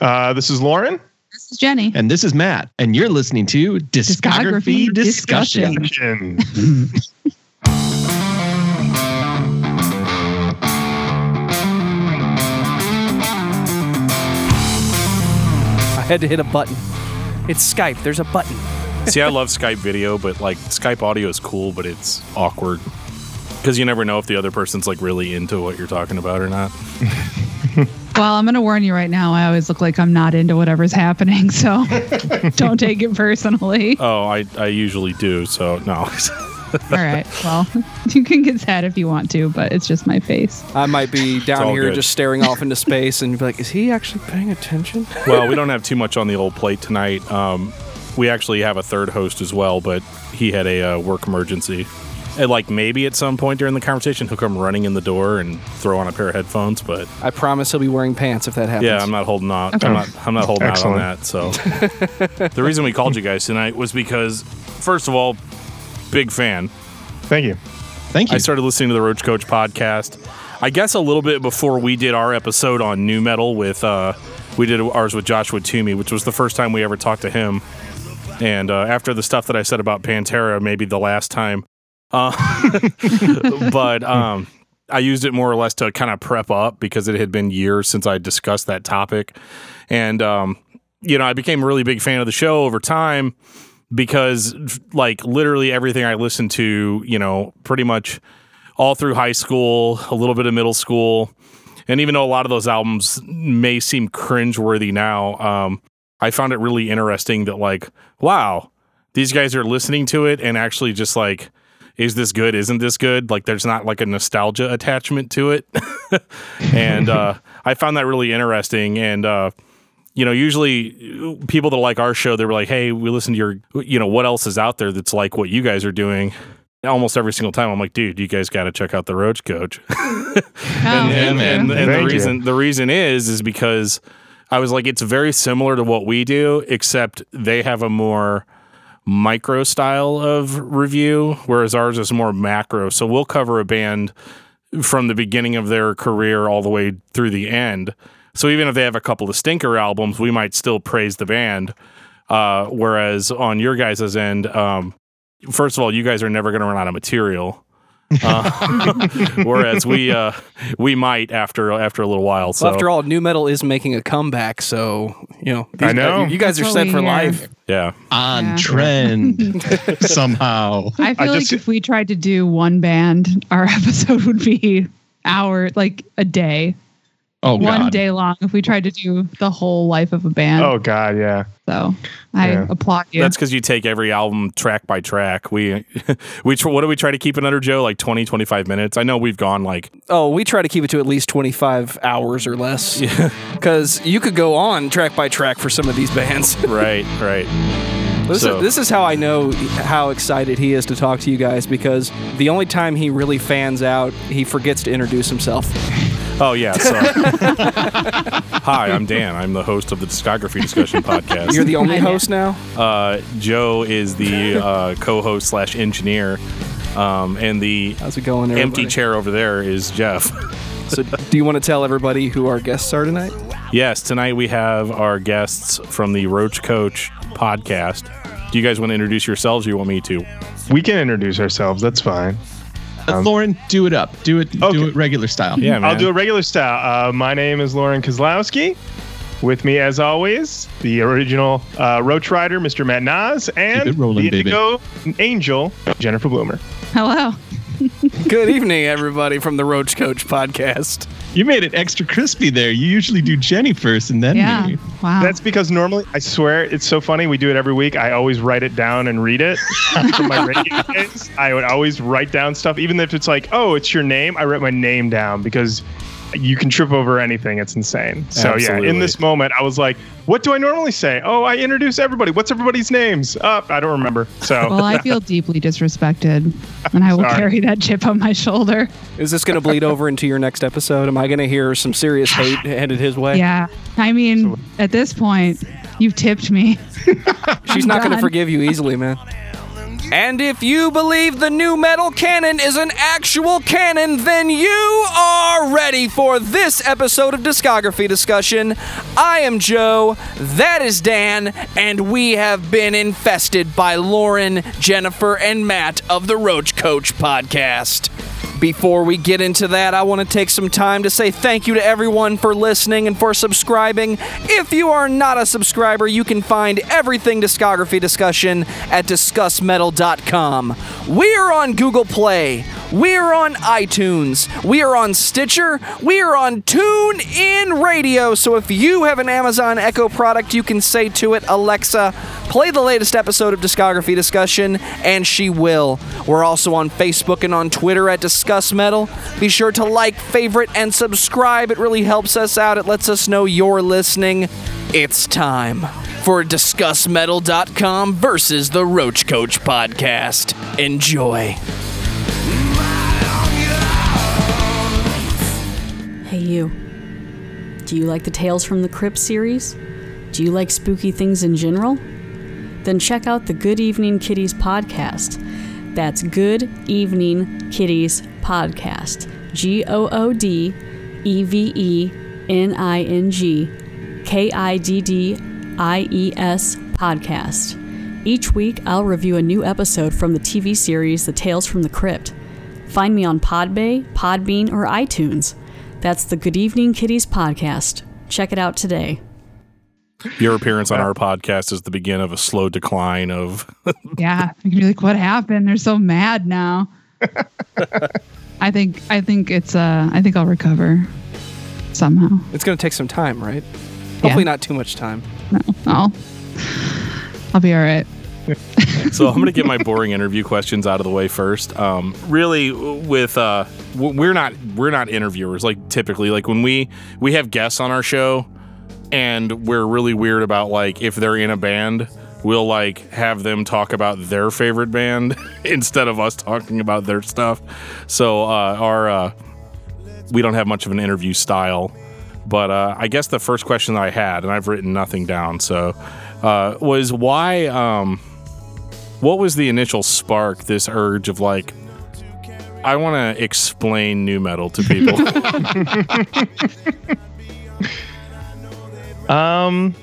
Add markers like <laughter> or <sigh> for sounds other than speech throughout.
Uh, this is Lauren. This is Jenny. And this is Matt. And you're listening to Discography, Discography Discussion. Discussion. I had to hit a button. It's Skype. There's a button. See, I love Skype video, but like Skype audio is cool, but it's awkward because you never know if the other person's like really into what you're talking about or not. <laughs> Well, I'm going to warn you right now. I always look like I'm not into whatever's happening, <laughs> so <laughs> don't take it personally. Oh, I, I usually do. So no. <laughs> All right. Well, you can get sad if you want to, but it's just my face. I might be down all here good. just staring off into space and be like, is he actually paying attention? well, we don't have too much on the old plate tonight. Um, we actually have a third host as well, but he had a uh, work emergency. And like maybe at some point during the conversation, he'll come running in the door and throw on a pair of headphones. But I promise he'll be wearing pants if that happens. yeah, I'm not holding on. Okay. I'm not. I'm not holding Excellent. out on that. So <laughs> the reason we called you guys tonight was because, first of all, big fan. Thank you. Thank you. I started listening to the Roach Coach podcast. I guess a little bit before we did our episode on nu metal with uh, we did ours with Joshua Toomey, which was the first time we ever talked to him. And uh, after the stuff that I said about Pantera, maybe the last time. Uh, <laughs> but um, I used it more or less to kind of prep up because it had been years since I discussed that topic. And, um, you know, I became a really big fan of the show over time because, like, literally everything I listened to, you know, pretty much all through high school, a little bit of middle school. And even though a lot of those albums may seem cringeworthy now, um, I found it really interesting that, like, wow, these guys are listening to it and actually just like, is this good? Isn't this good? Like, there's not like a nostalgia attachment to it. <laughs> and uh, I found that really interesting. And, uh, you know, usually people that like our show, they were like, hey, we listen to your, you know, what else is out there that's like what you guys are doing? Almost every single time, I'm like, dude, you guys got to check out the Roach Coach. <laughs> Oh, and, Yeah, and, man. and, and the reason the reason is is because I was like, it's very similar to what we do, except they have a more micro style of review, whereas ours is more macro. So we'll cover a band from the beginning of their career all the way through the end. So even if they have a couple of stinker albums, we might still praise the band. Uh, whereas on your guys' end, um, first of all, you guys are never going to run out of material. Uh, <laughs> whereas we uh, we might after after a little while. So Well, after all, nu metal is making a comeback, so you know. these I know. guys- you guys are set for we life. yeah, On Yeah. trend <laughs> somehow. I feel just- like if we tried to do one band, our <laughs> episode would be hour, like a day, Oh, one God. One day long. If we tried to do the whole life of a band, Oh God, yeah. so I Yeah. applaud you. that's because you take every album track by track. We <laughs> we tr- what do we try to keep it under Joe? Like 20, 25 minutes. I know we've gone like Oh, we try to keep it to at least 25 hours or less. <laughs> Yeah, Because you could go on track by track for some of these bands. <laughs> right, right. This, So- is, this is how I know how excited he is to talk to you guys because the only time he really fans out, he forgets to introduce himself. <laughs> Oh yeah. So, hi, I'm Dan. I'm the host of the Discography Discussion podcast. You're the only Hi, Dan. host now? uh, Joe is the uh, co-host slash engineer, um, and the How's it going, empty chair over there is Jeff. <laughs> So, do you want to tell everybody who our guests are tonight? yes, tonight we have our guests from the Roach Coach podcast. Do you guys want to introduce yourselves? Or you want me to? We can introduce ourselves. That's fine. Uh, Lauren, do it up. Do it. Okay. Do it regular style. Yeah, man. I'll do a regular style. Uh, my name is Lauren Kozlowski. With me, as always, the original uh, Roach Rider, Mr. Matt Nas, and Keep rolling, the baby. Angel, Jennifer Bloomer. Hello. Good evening, everybody, from the Roach Coach podcast. You made it extra crispy there. You usually do Jenny first and then Yeah. me. Wow. That's because normally, I swear, it's so funny. We do it every week. I always write it down and read it. <laughs> From my radio days, I would always write down stuff, even if it's like, oh, it's your name. I write my name down because you can trip over anything. It's insane. So yeah, in this moment, I was like, what do I normally say? Oh, I introduce everybody. What's everybody's names? Up, I don't remember. So <laughs> well, I <laughs> feel deeply disrespected, and I will Sorry. carry that chip on my shoulder. Is this going to bleed over into your next episode? Am I going to hear some serious hate headed his way? Yeah. I mean, at this point, you've tipped me. She's not going to forgive you easily, man. And if you believe the nu metal canon is an actual canon, then you are ready for this episode of Discography Discussion. I am Joe, that is Dan, and we have been infested by Lauren, Jennifer, and Matt of the Roach Coach podcast. Before we get into that, I want to take some time to say thank you to everyone for listening and for subscribing. If you are not a subscriber, you can find everything discography discussion at discussmetal.com. We are on Google Play. We are on iTunes. We are on Stitcher. We are on TuneIn Radio. So if you have an Amazon Echo product, you can say to it, Alexa, play the latest episode of Discography Discussion, and she will. We're also on Facebook and on Twitter at Discuss Metal. Be sure to like, favorite, and subscribe. It really helps us out. It lets us know you're listening. It's time for DiscussMetal.com versus the Roach Coach podcast. Enjoy. Hey, you. Do you like the Tales from the Crypt series? Do you like spooky things in general? Then check out the Good Evening Kiddies podcast. That's Good Evening Kiddies podcast. G O O D E V E N I N G K I D D I E S podcast. Each week, I'll review a new episode from the TV series The Tales from the Crypt. Find me on Podbay, Podbean, or iTunes. That's the Good Evening Kiddies podcast. Check it out today. Your appearance on our podcast is the beginning of a slow decline of. <laughs> Yeah, you're like, what happened? They're so mad now. <laughs> I think I think it's uh I think I'll recover somehow. It's going to take some time, right? Hopefully, not too much time. No, I'll I'll be all right. <laughs> so I'm going to get my boring interview questions out of the way first. Um, really, with uh, we're not we're not interviewers like typically. Like when we we have guests on our show, and we're really weird about like if they're in a band, we'll like have them talk about their favorite band <laughs> instead of us talking about their stuff. So uh, our uh, we don't have much of an interview style. But uh, I guess the first question I had, and I've written nothing down, so uh, was why. Um, what was the initial spark? This urge of like, I want to explain nu metal to people. <laughs> <laughs> Um,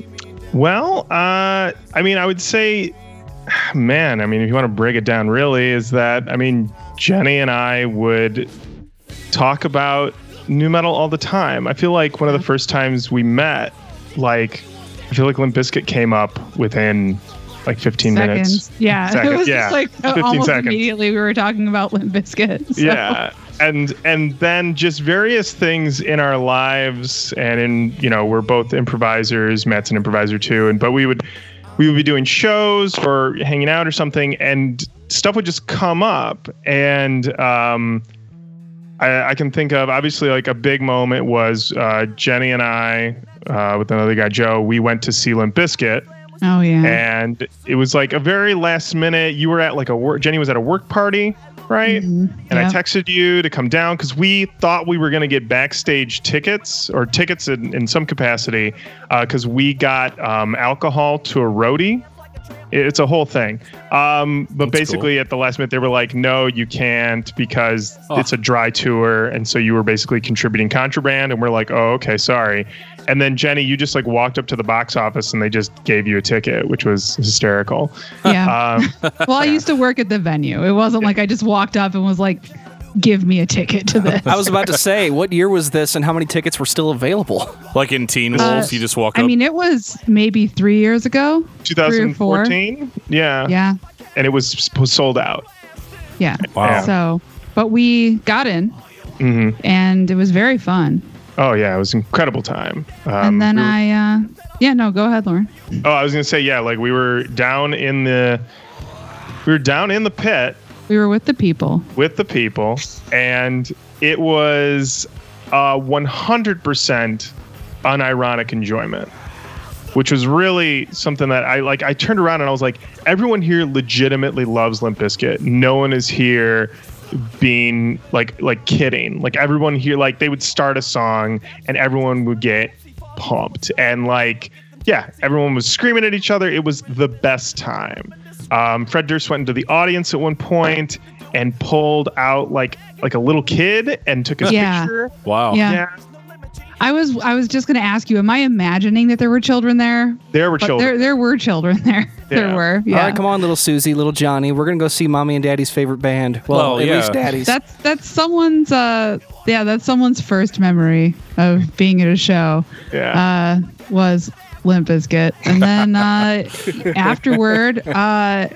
well, uh, I mean, I would say, <sighs> man, I mean, if you want to break it down, really, is that I mean, Jenny and I would talk about nu metal all the time. I feel like one of the first times we met, like, I feel like Limp Bizkit came up within like 15 minutes. Yeah. Seconds, <laughs> it was yeah. just like 15 almost seconds. immediately we were talking about Limp Bizkit. so- yeah and and then just various things in our lives and in you know we're both improvisers matt's an improviser too and but we would we would be doing shows or hanging out or something and stuff would just come up and um I, I can think of obviously like a big moment was uh, Jenny and I uh, with another guy Joe. We went to see Limp Bizkit, Oh yeah. and it was like a very last minute. You were at like a work. Jenny was at a work party, right? Mhm. And I texted you to come down because we thought we were going to get backstage tickets or tickets in, in some capacity because we got um, alcohol to a roadie. It's a whole thing. Um, but That's basically, at the last minute, they were like, no, you can't because Oh. it's a dry tour. And so you were basically contributing contraband. And we're like, oh, okay, sorry. And then, Jenny, you just like walked up to the box office and they just gave you a ticket, which was hysterical. yeah. <laughs> Um, well, I used to work at the venue. It wasn't like I just walked up and was like, "Give me a ticket to this." I was about to say, what year was this and how many tickets were still available? like in Teen Wolf, you just walk up. I mean, it was maybe three years ago. Three or four. 2014. Yeah. Yeah. And it was sold out. Yeah. Wow. So, but we got in, hmm and it was very fun. Oh yeah, it was incredible time. Um, and then we were- I, uh, yeah, no, go ahead, Lauren. oh, I was gonna say yeah, like we were down in the, we were down in the pit We were with the people. with the people, and it was uh 100% unironic enjoyment, which was really something that I like. I turned around and I was like, everyone here legitimately loves Limp Bizkit. No one is here being like like kidding. Like everyone here, like they would start a song and everyone would get pumped and like yeah, everyone was screaming at each other. It was the best time. Um, Fred Durst went into the audience at one point and pulled out like like a little kid and took his Yeah. picture. Wow. Yeah. Yeah, I was I was just gonna ask you, am I imagining that there were children there? there were But children. there there were children there. <laughs> Yeah. There were. Yeah. All right, come on, little Susie, little Johnny. We're gonna go see mommy and daddy's favorite band. Well, Well, at yeah. least daddy's. That's that's someone's uh yeah, that's someone's first memory of being at a show. yeah. Uh was Limp Bizkit. And then uh <laughs> afterward, uh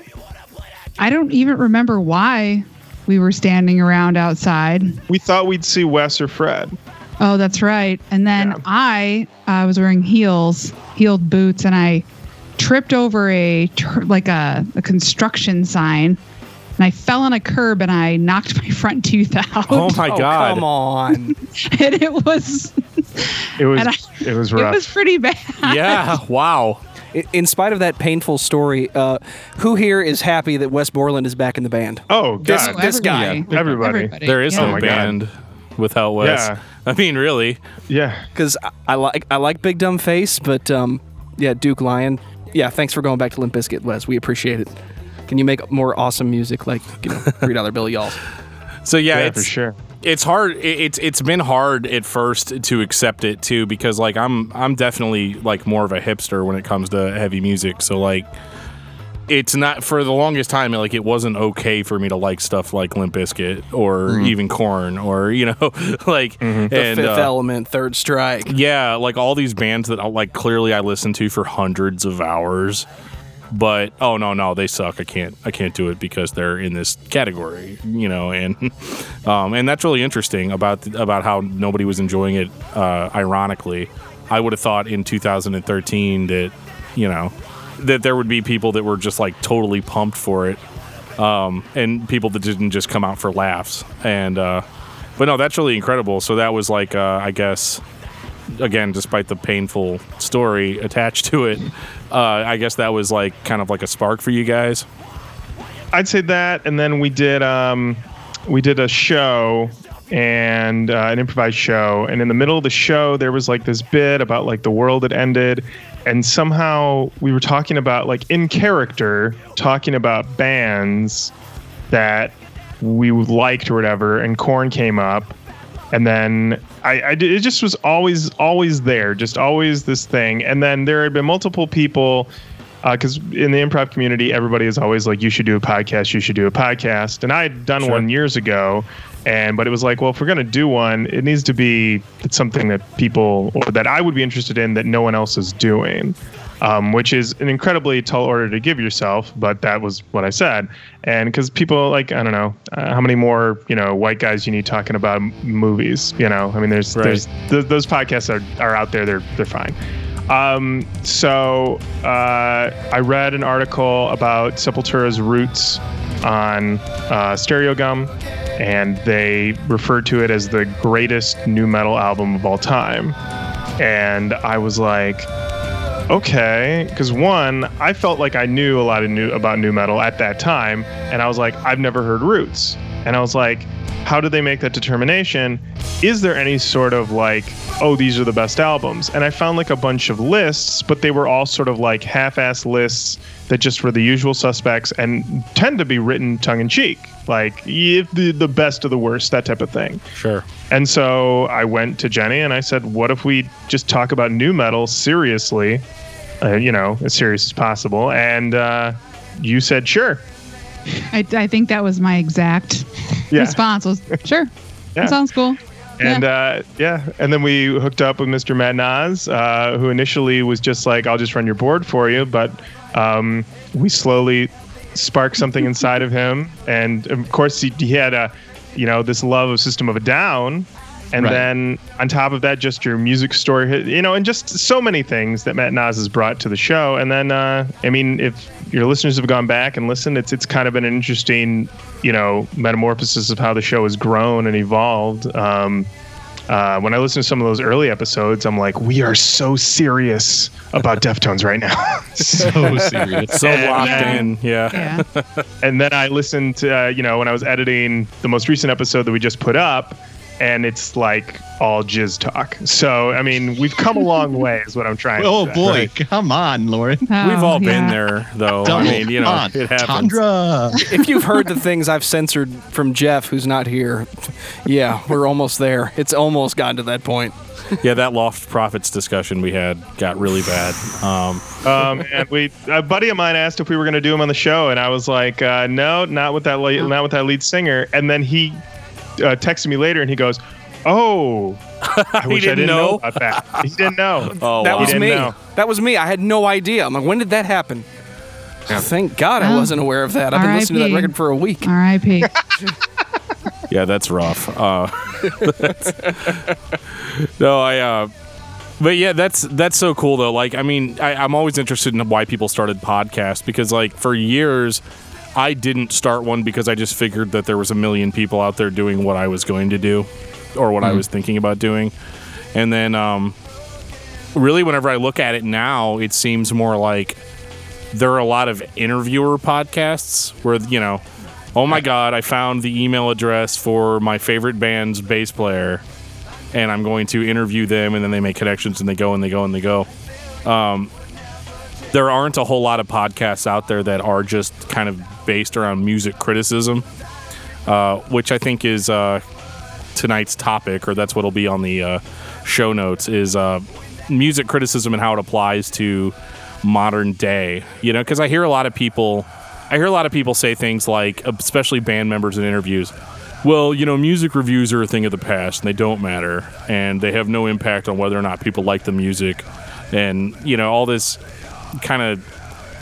I don't even remember why we were standing around outside. we thought we'd see Wes or Fred. Oh, that's right. And then Yeah. I uh, was wearing heels, heeled boots, and I tripped over a tr- like a, a construction sign, and I fell on a curb and I knocked <laughs> my front tooth out. Oh my oh, god. come on. <laughs> and it was It was I- it was it was pretty bad. Yeah. <laughs> Wow. In spite of that painful story, uh, who here is happy that Wes Borland is back in the band? oh This- god. this guy. Everybody. There is yeah. Oh no God. band without Wes. Yeah. I mean, really. yeah. Because I, I like I like Big Dumb Face, but um, yeah, Duke Lion. Yeah, thanks for going back to Limp Bizkit, Wes. We appreciate it. Can you make more awesome music like you know three dollar bill y'all? <laughs> So yeah, Yeah, it's, for sure. it's hard it- it's it's been hard at first to accept it too because like I'm I'm definitely like more of a hipster when it comes to heavy music so like it's not for the longest time like it wasn't okay for me to like stuff like Limp Bizkit or even Korn or you know <laughs> like and Fifth uh, Element, Third Strike. yeah like all these bands that I, like clearly I listened to for hundreds of hours. But oh no no they suck. I can't i can't do it because they're in this category you know and <laughs> um, and that's really interesting about about how nobody was enjoying it uh, ironically. I would have thought in 2013 that you know that there would be people that were just like totally pumped for it um, and people that didn't just come out for laughs and uh, but no that's really incredible so that was like uh, i guess again, despite the painful story attached to it, uh, I guess that was like kind of like a spark for you guys. I'd say that, and then we did um, we did a show and uh, an improvised show, and in the middle of the show, there was like this bit about like the world had ended, and somehow we were talking about like in character talking about bands that we liked or whatever, and Korn came up, and then I, I did, it just was always always there, just always this thing, and then there had been multiple people because in the improv community, everybody is always like, "You should do a podcast. You should do a podcast." And I had done Sure. one years ago, and but it was like, well, if we're gonna do one, it needs to be something that people or that I would be interested in that no one else is doing, um, which is an incredibly tall order to give yourself. But that was what I said, and because people like, I don't know, uh, how many more you know white guys you need talking about movies. You know, I mean, there's Right. there's th- those podcasts are are out there. They're they're fine. Um, so uh, I read an article about Sepultura's roots on uh, Stereogum, and they referred to it as the greatest nu metal album of all time. And I was like, okay, because one, I felt like I knew a lot of new about nu metal at that time, and I was like, I've never heard Roots, and I was like, how did they make that determination? Is there any sort of like, oh, these are the best albums? And I found like a bunch of lists, but they were all sort of like half-ass lists that just were the usual suspects and tend to be written tongue-in-cheek, like if the the best of the worst, that type of thing. Sure. And so I went to Jenny and I said, "What if we just talk about nu metal seriously, uh, you know, as serious as possible?" And uh, you said, "Sure." I, I think that was my exact Yeah. response was sure. <laughs> Yeah. That sounds cool. And yeah. uh, yeah, and then we hooked up with Mr. Matt Nas, uh, who initially was just like, "I'll just run your board for you," but um, we slowly sparked something inside of him, and of course he, he had a, you know, this love of System of a Down, and Right. then on top of that, just your music story, you know, and just so many things that Matt Nas has brought to the show. And then, uh, I mean, if your listeners have gone back and listened, it's it's kind of been an interesting, you know, metamorphosis of how the show has grown and evolved. Um, uh, when I listen to some of those early episodes, I'm like, we are so serious about <laughs> Deftones right now. <laughs> So serious. So And locked then- in. Yeah. yeah. <laughs> and then I listened to, uh, you know, when I was editing the most recent episode that we just put up, and it's like all jizz talk. So I mean, we've come a long way, is what I'm trying. Oh to say. Oh, boy, come on, Lauren. Oh, We've all been there, though. I mean, you know, on, it happens. Chandra. <laughs> if you've heard the things I've censored from Jeff, who's not here, yeah, we're almost there. It's almost gotten to that point. Yeah, that Lostprophets discussion we had got really bad. Um, Um, and we, a buddy of mine asked if we were going to do him on the show, and I was like, uh, no, not with that, lead, not with that lead singer. And then he uh, texted me later, and he goes, "Oh, I <laughs> wish didn't didn't know? know about that." He didn't know. <laughs> oh, that wow. was me. know. That was me. I had no idea. I'm like, when did that happen? Thank God I Well, wasn't aware of that. I've been listening to that record for a week. R.I.P. <laughs> Yeah, that's rough. Uh, no, I. Uh, but yeah, that's that's so cool though. Like, I mean, I, I'm always interested in why people started podcasts because, like, for years, I didn't start one because I just figured that there was a million people out there doing what I was going to do, or what I was thinking about doing, and then, um, really, whenever I look at it now, it seems more like there are a lot of interviewer podcasts where you know oh my god i found the email address for my favorite band's bass player and i'm going to interview them and then they make connections and they go and they go and they go. Um, there aren't a whole lot of podcasts out there that are just kind of based around music criticism uh, which i think is uh, tonight's topic or that's what'll be on the uh, show notes is uh, music criticism and how it applies to modern day. You know because i hear a lot of people i hear a lot of people say things like especially band members in interviews well you know music reviews are a thing of the past and they don't matter and they have no impact on whether or not people like the music and you know all this kind of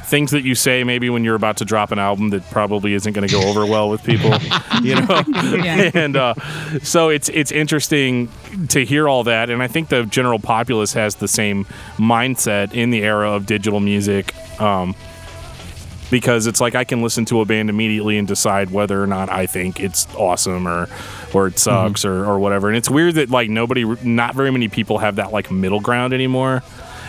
things that you say maybe when you're about to drop an album that probably isn't going to go over well with people <laughs> you know? Yeah. <laughs> and uh, so it's it's interesting to hear all that and i think the general populace has the same mindset in the era of digital music um, because it's like i can listen to a band immediately and decide whether or not i think it's awesome or or it sucks or, or whatever. And it's weird that like nobody not very many people have that like middle ground anymore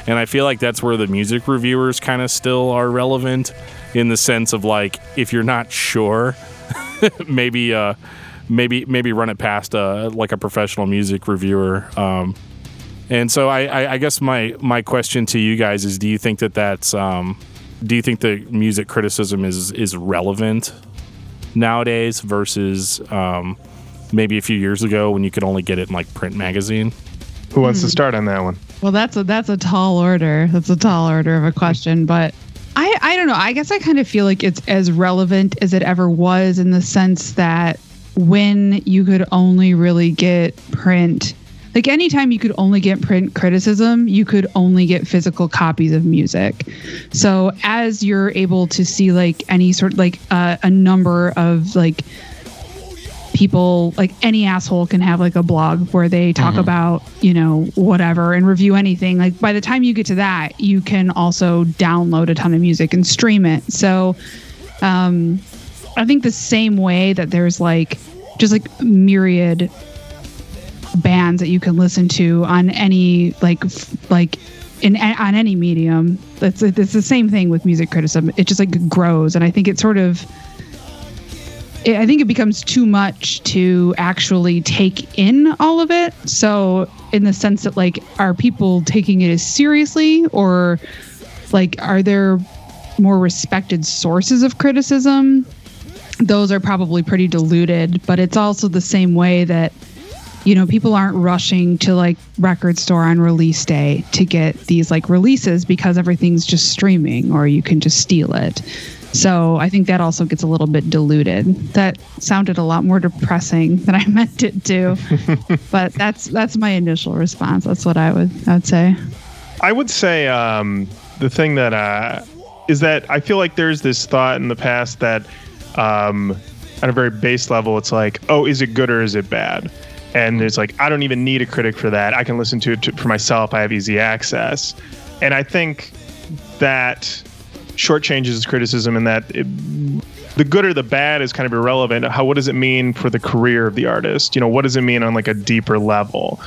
and I feel like that's where the music reviewers kind of still are relevant in the sense of like if you're not sure, <laughs> maybe uh maybe maybe run it past uh like a professional music reviewer. Um and so I, I, I guess my my question to you guys is do you think that that's um do you think that music criticism is is relevant nowadays versus um maybe a few years ago when you could only get it in like print magazine? Who wants to start on that one? Well, that's a that's a tall order. That's a tall order of a question, but I I don't know. I guess I kind of feel like it's as relevant as it ever was in the sense that when you could only really get print like anytime you could only get print criticism, you could only get physical copies of music. So as you're able to see like any sort like uh, a number of like people like any asshole can have like a blog where they talk about you know whatever and review anything. Like by the time you get to that you can also download a ton of music and stream it. So um i think the same way that there's like just like myriad bands that you can listen to on any like f- like in on any medium that's it's the same thing with music criticism. It just like grows. And i think it sort of I think it becomes too much to actually take in all of it. So, in the sense that, like, are people taking it as seriously, or like, are there more respected sources of criticism? Those are probably pretty diluted, but it's also the same way that you know people aren't rushing to like record store on release day to get these like releases because everything's just streaming or you can just steal it so i think that also gets a little bit diluted that sounded a lot more depressing than i <laughs> meant it to <laughs> but that's that's my initial response that's what i would i'd say I would say um, the thing that uh, is that I feel like there's this thought in the past that um, at a very base level, it's like, oh, is it good or is it bad? And it's like, I don't even need a critic for that. I can listen to it to, for myself. I have easy access. And I think that shortchanges criticism in that it, the good or the bad is kind of irrelevant. How what does it mean for the career of the artist? You know, what does it mean on like a deeper level?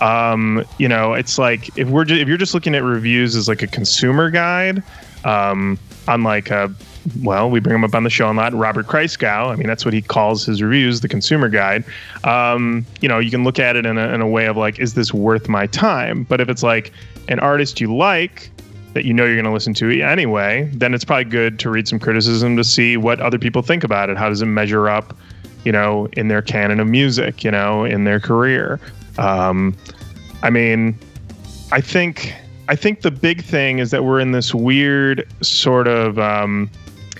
Um, you know, it's like if we're ju- if you're just looking at reviews as like a consumer guide, um, unlike a well, we bring him up on the show a lot. Robert Christgau. I mean, that's what he calls his reviews, the consumer guide. Um, you know, you can look at it in a, in a way of like, is this worth my time? But if it's like an artist you like that you know you're going to listen to anyway, then it's probably good to read some criticism to see what other people think about it. How does it measure up, you know, in their canon of music, you know, in their career? Um, I mean, I think I think the big thing is that we're in this weird sort of. Um,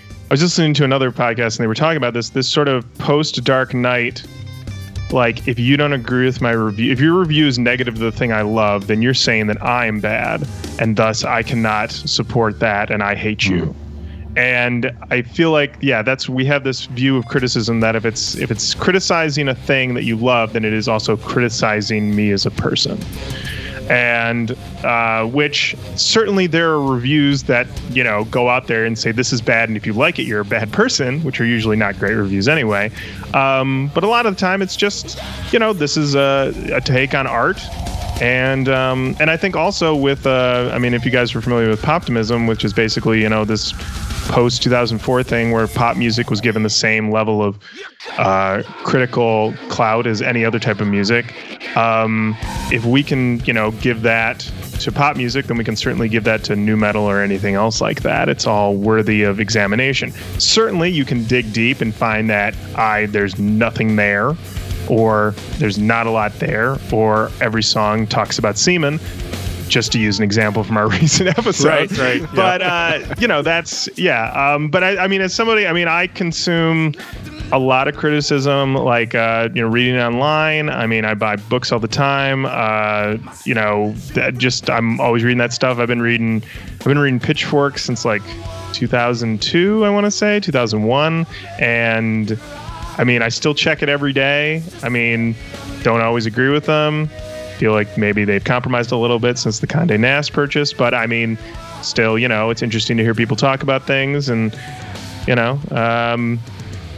I was listening to another podcast and they were talking about this this sort of post Dark Knight. Like, if you don't agree with my review, if your review is negative to the thing I love, then you're saying that I'm bad, and thus I cannot support that, and I hate you. Hmm. And I feel like, yeah, that's we have this view of criticism that if it's if it's criticizing a thing that you love, then it is also criticizing me as a person and uh, which certainly there are reviews that you know go out there and say this is bad and if you like it you're a bad person which are usually not great reviews anyway. Um, but a lot of the time it's just you know this is a, a take on art. And um, and I think also with uh, I mean if you guys were familiar with poptimism which is basically you know this post 2004 thing where pop music was given the same level of uh, critical clout as any other type of music. Um, if we can, you know, give that to pop music, then we can certainly give that to nu metal or anything else like that. It's all worthy of examination. Certainly, you can dig deep and find that I there's nothing there, or there's not a lot there, or every song talks about semen just to use an example from our <laughs> recent episode. Right, right, yeah. But uh, you know, that's yeah. Um, but I, I mean, as somebody, I mean, I consume a lot of criticism, like uh, you know, reading online. I mean, I buy books all the time. Uh, you know, that just I'm always reading that stuff. I've been reading, I've been reading Pitchfork since like 2002, I want to say 2001, and I mean, I still check it every day. I mean, don't always agree with them. Feel like maybe they've compromised a little bit since the Condé Nast purchase, but I mean, still, you know, it's interesting to hear people talk about things, and you know, um,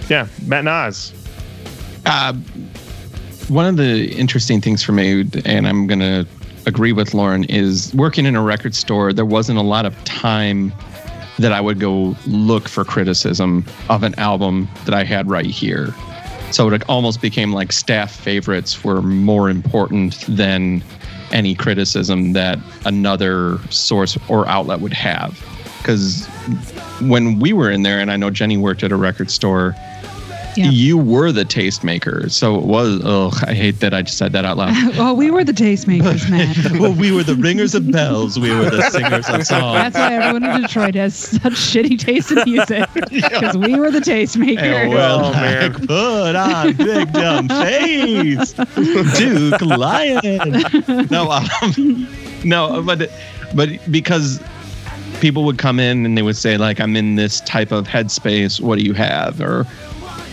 yeah, Matt Nas. Uh, one of the interesting things for me, and I'm to agree with Lauren, is working in a record store, there wasn't a lot of time that I would go look for criticism of an album that I had right here. So it almost became like staff favorites were more important than any criticism that another source or outlet would have. Because when we were in there, and I know Jenny worked at a record store, Yeah. you were the tastemaker. So it was, oh, I hate that I just said that out loud. <laughs> well, we were the tastemakers, <laughs> man. well, we were the ringers of bells. We were the singers of songs. That's why everyone in Detroit has such shitty taste in music <laughs> because we were the tastemakers. And well, Oh, man. I put on big dumb face, Duke Lion. No, um, no, but but because people would come in and they would say like, "I'm in this type of headspace. What do you have?" Or,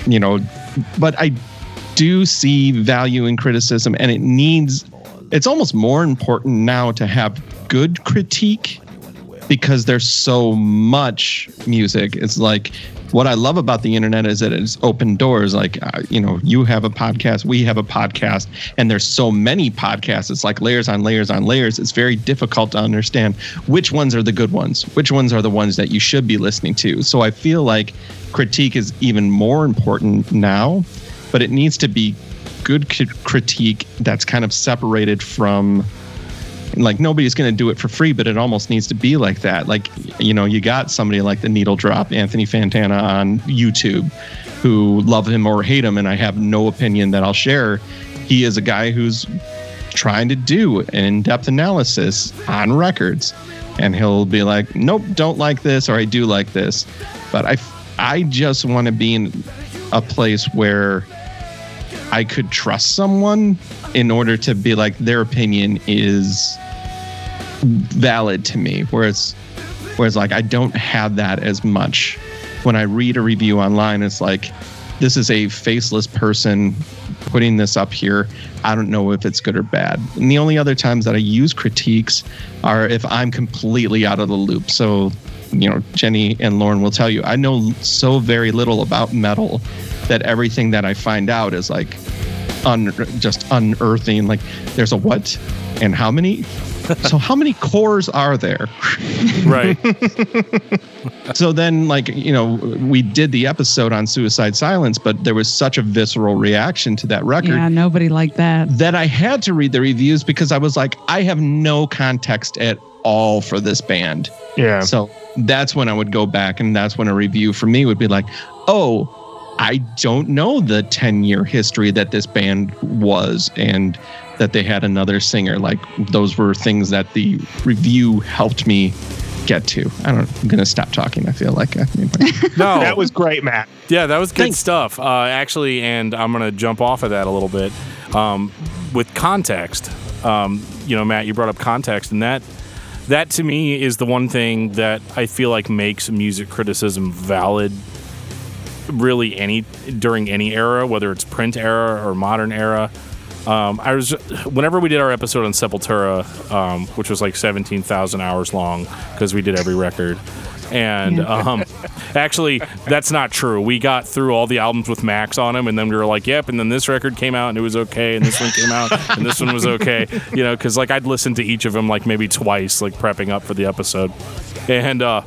you know, but I do see value in criticism, and it needs. It's almost more important now to have good critique because there's so much music. It's like what I love about the internet is that it's open doors. Like, uh, you know, you have a podcast, we have a podcast, and there's so many podcasts. It's like layers on layers on layers. It's very difficult to understand which ones are the good ones, which ones are the ones that you should be listening to. So I feel like critique is even more important now, but it needs to be good critique that's kind of separated from like nobody's going to do it for free but it almost needs to be like that. Like you know you got somebody like the needle drop anthony fantano on youtube who love him or hate him and i have no opinion that i'll share. He is a guy who's trying to do an in-depth analysis on records and he'll be like nope don't like this or i do like this. But i i just want to be in a place where I could trust someone in order to be like their opinion is valid to me. Whereas, whereas like I don't have that as much. When I read a review online, it's like this is a faceless person putting this up here. I don't know if it's good or bad. And the only other times that I use critiques are if I'm completely out of the loop. So, you know, Jenny and Lauren will tell you, I know so very little about metal that everything that I find out is like un, just unearthing. Like, there's a what and how many? so how many cores are there? <laughs> Right. so then like you know we did the episode on suicide silence but there was such a visceral reaction to that record Yeah, nobody liked that. that I had to read the reviews because I was like, I have no context at all for this band. Yeah. So that's when I would go back, and that's when a review for me would be like, oh, I don't know the 10 year history that this band was and that they had another singer. Like, those were things that the review helped me get to. I don't, I'm going to stop talking. I feel like I mean, <laughs> No, that was great, Matt. Yeah, that was good Thanks. stuff. Uh, actually, and I'm going to jump off of that a little bit. Um, with context, um, you know, Matt, you brought up context, and that that to me is the one thing that I feel like makes music criticism valid. Really, any during any era, whether it's print era or modern era. Um, I was whenever we did our episode on Sepultura, um, which was like seventeen thousand hours long because we did every record, and <laughs> um, actually that's not true. We got through all the albums with Max on them, and then we were like, "Yep," and then this record came out and it was okay, and this one came out and this one was okay, you know, because like I'd listen to each of them like maybe twice, like prepping up for the episode, and uh,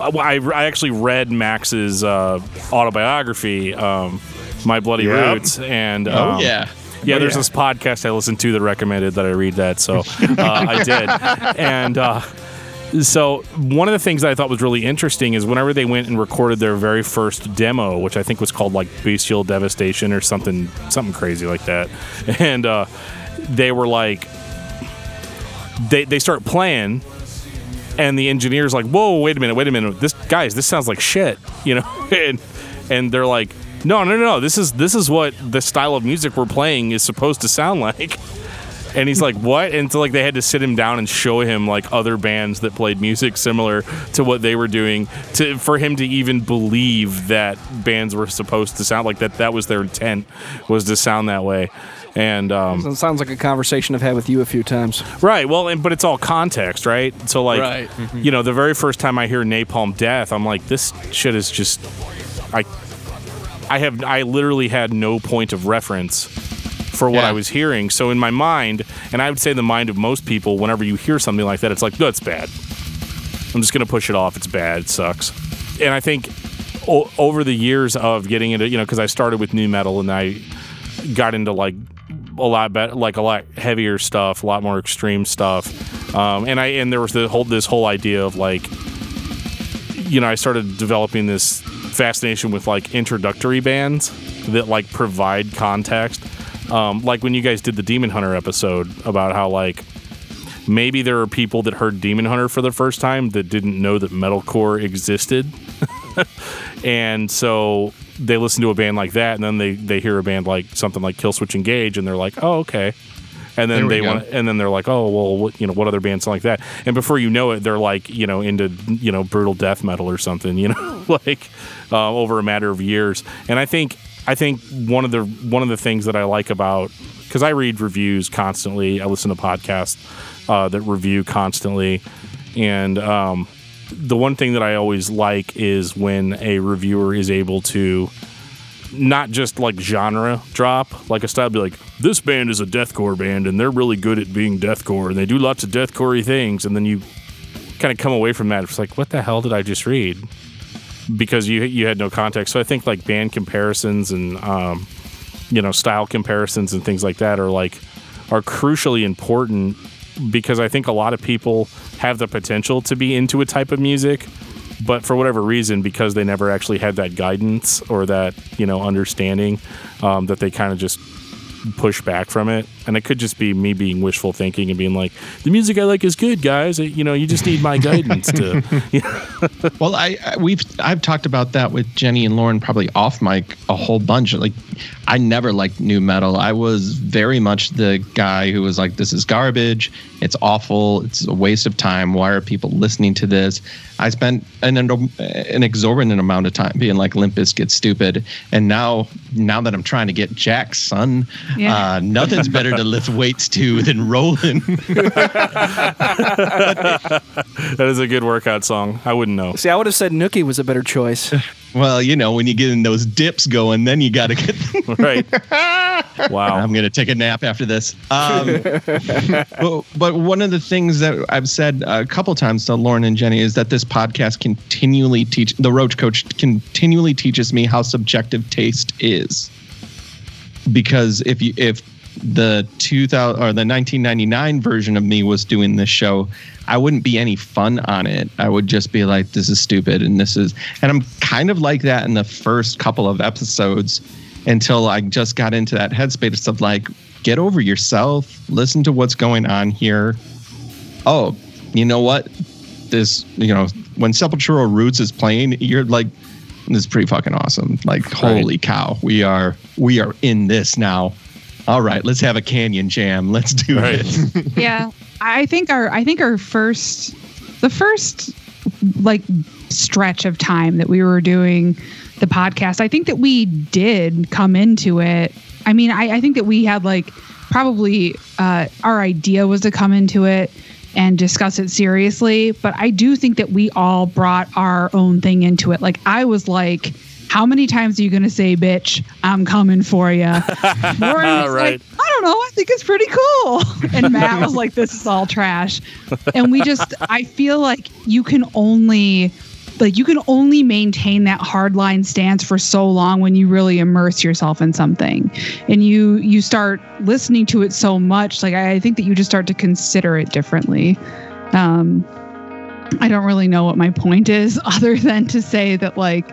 I, I actually read Max's uh, autobiography, um, My Bloody Yep. Roots, and oh, um, yeah. yeah, there's yeah. this podcast I listened to that recommended that I read that, so <laughs> uh, I did. And uh, so one of the things that I thought was really interesting is whenever they went and recorded their very first demo, which I think was called like Bestial Devastation or something, something crazy like that, and uh, they were like, they they start playing. And the engineer's like, "Whoa, wait a minute, wait a minute. This guys, this sounds like shit," <laughs> you know. and and they're like, "No, no, no. No, this is this is what the style of music we're playing is supposed to sound <laughs> like." And he's like, "What?" And so like they had to sit him down and show him like other bands that played music similar to what they were doing to for him to even believe that bands were supposed to sound like that. That was their intent was to sound that way. And um, It sounds like a conversation I've had with you a few times. Right. Well, and, but it's all context, right? So, like, Right. you know, the very first time I hear Napalm Death, I'm like, this shit is just, I, I have, I literally had no point of reference for what Yeah. I was hearing. So in my mind, and I would say the mind of most people, whenever you hear something like that, it's like, no, it's bad. I'm just gonna push it off. It's bad. It sucks. And I think o- over the years of getting into, you know, because I started with nu metal and I got into like a lot better, like a lot heavier stuff, a lot more extreme stuff. Um, and I and there was the whole this whole idea of like, you know, I started developing this fascination with like introductory bands that like provide context. Um, like when you guys did the Demon Hunter episode about how like maybe there are people that heard Demon Hunter for the first time that didn't know that metalcore existed. <laughs> and so they listen to a band like that and then they, they hear a band like something like Killswitch Engage and they're like, "Oh, okay." And then they want and then they're like, "Oh, well, what, you know, what other bands like that?" And before you know it, they're like, you know, into, you know, brutal death metal or something, you know, <laughs> like uh, over a matter of years. And I think I think one of the one of the things that I like about because I read reviews constantly, I listen to podcasts uh, that review constantly, and um, the one thing that I always like is when a reviewer is able to not just like genre drop, like a style be like, this band is a deathcore band and they're really good at being deathcore and they do lots of deathcore things, and then you kind of come away from that. It's like, what the hell did I just read? Because you you had no context. So I think like band comparisons and um, you know style comparisons and things like that are like are crucially important because I think a lot of people have the potential to be into a type of music, but for whatever reason, because they never actually had that guidance or that you know understanding, um, that they kind of just push back from it. And it could just be me being wishful thinking and being like, the music I like is good, guys. You know, you just need my <laughs> guidance to. <laughs> Well, I, I we've I've talked about that with Jenny and Lauren probably off mic a whole bunch. Like, I never liked nu metal. I was very much the guy who was like, "This is garbage. It's awful. It's a waste of time. Why are people listening to this?" I spent an an exorbitant amount of time being like, "Limp Bizkit's stupid." And now, now that I'm trying to get Jack's son Yeah. Uh, nothing's better to lift weights to than rolling. <laughs> That is a good workout song. I wouldn't know. See, I would have said Nookie was a better choice. <laughs> well, you know, when you get in those dips going, then you got to get. <laughs> Right. Wow. I'm going to take a nap after this. Um, but, but one of the things that I've said a couple times to Lauren and Jenny is that this podcast continually teach the Roach Coach continually teaches me how subjective taste is. Because if you if the 2000 or the 1999 version of me was doing this show, I wouldn't be any fun on it. I would just be like, this is stupid, and this is, and I'm kind of like that in the first couple of episodes until I just got into that headspace of like, get over yourself, listen to what's going on here. Oh, you know what? This, you know, when Sepultura Roots is playing, you're like, is pretty fucking awesome. Like, holy cow, we are we are in this now. All right, let's have a canyon jam. Let's do Right. it. <laughs> yeah i think our i think our first the first like stretch of time that we were doing the podcast i think that we did come into it i mean i, I think that we had like probably uh, our idea was to come into it and discuss it seriously but i do think that we all brought our own thing into it. Like i was like how many times are you going to say bitch i'm coming for you Lauren was Right. like i don't know i think it's pretty cool. <laughs> And matt was like this is all trash. And we just i feel like you can only like you can only maintain that hardline stance for so long when you really immerse yourself in something. And you you start listening to it so much. Like i, I think that you just start to consider it differently. Um i don't really know what my point is <laughs> other than to say that like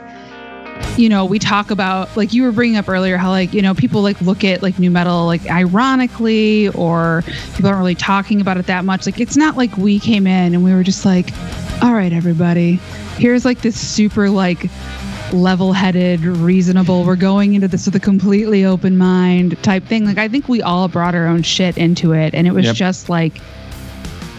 you know we talk about like you were bringing up earlier how like you know people like look at like nu metal like ironically or people aren't really talking about it that much. Like it's not like we came in and we were just like all right everybody. Here's like this super like level-headed reasonable we're going into this with a completely open mind type thing. Like i think we all brought our own shit into it and it was Yep. just like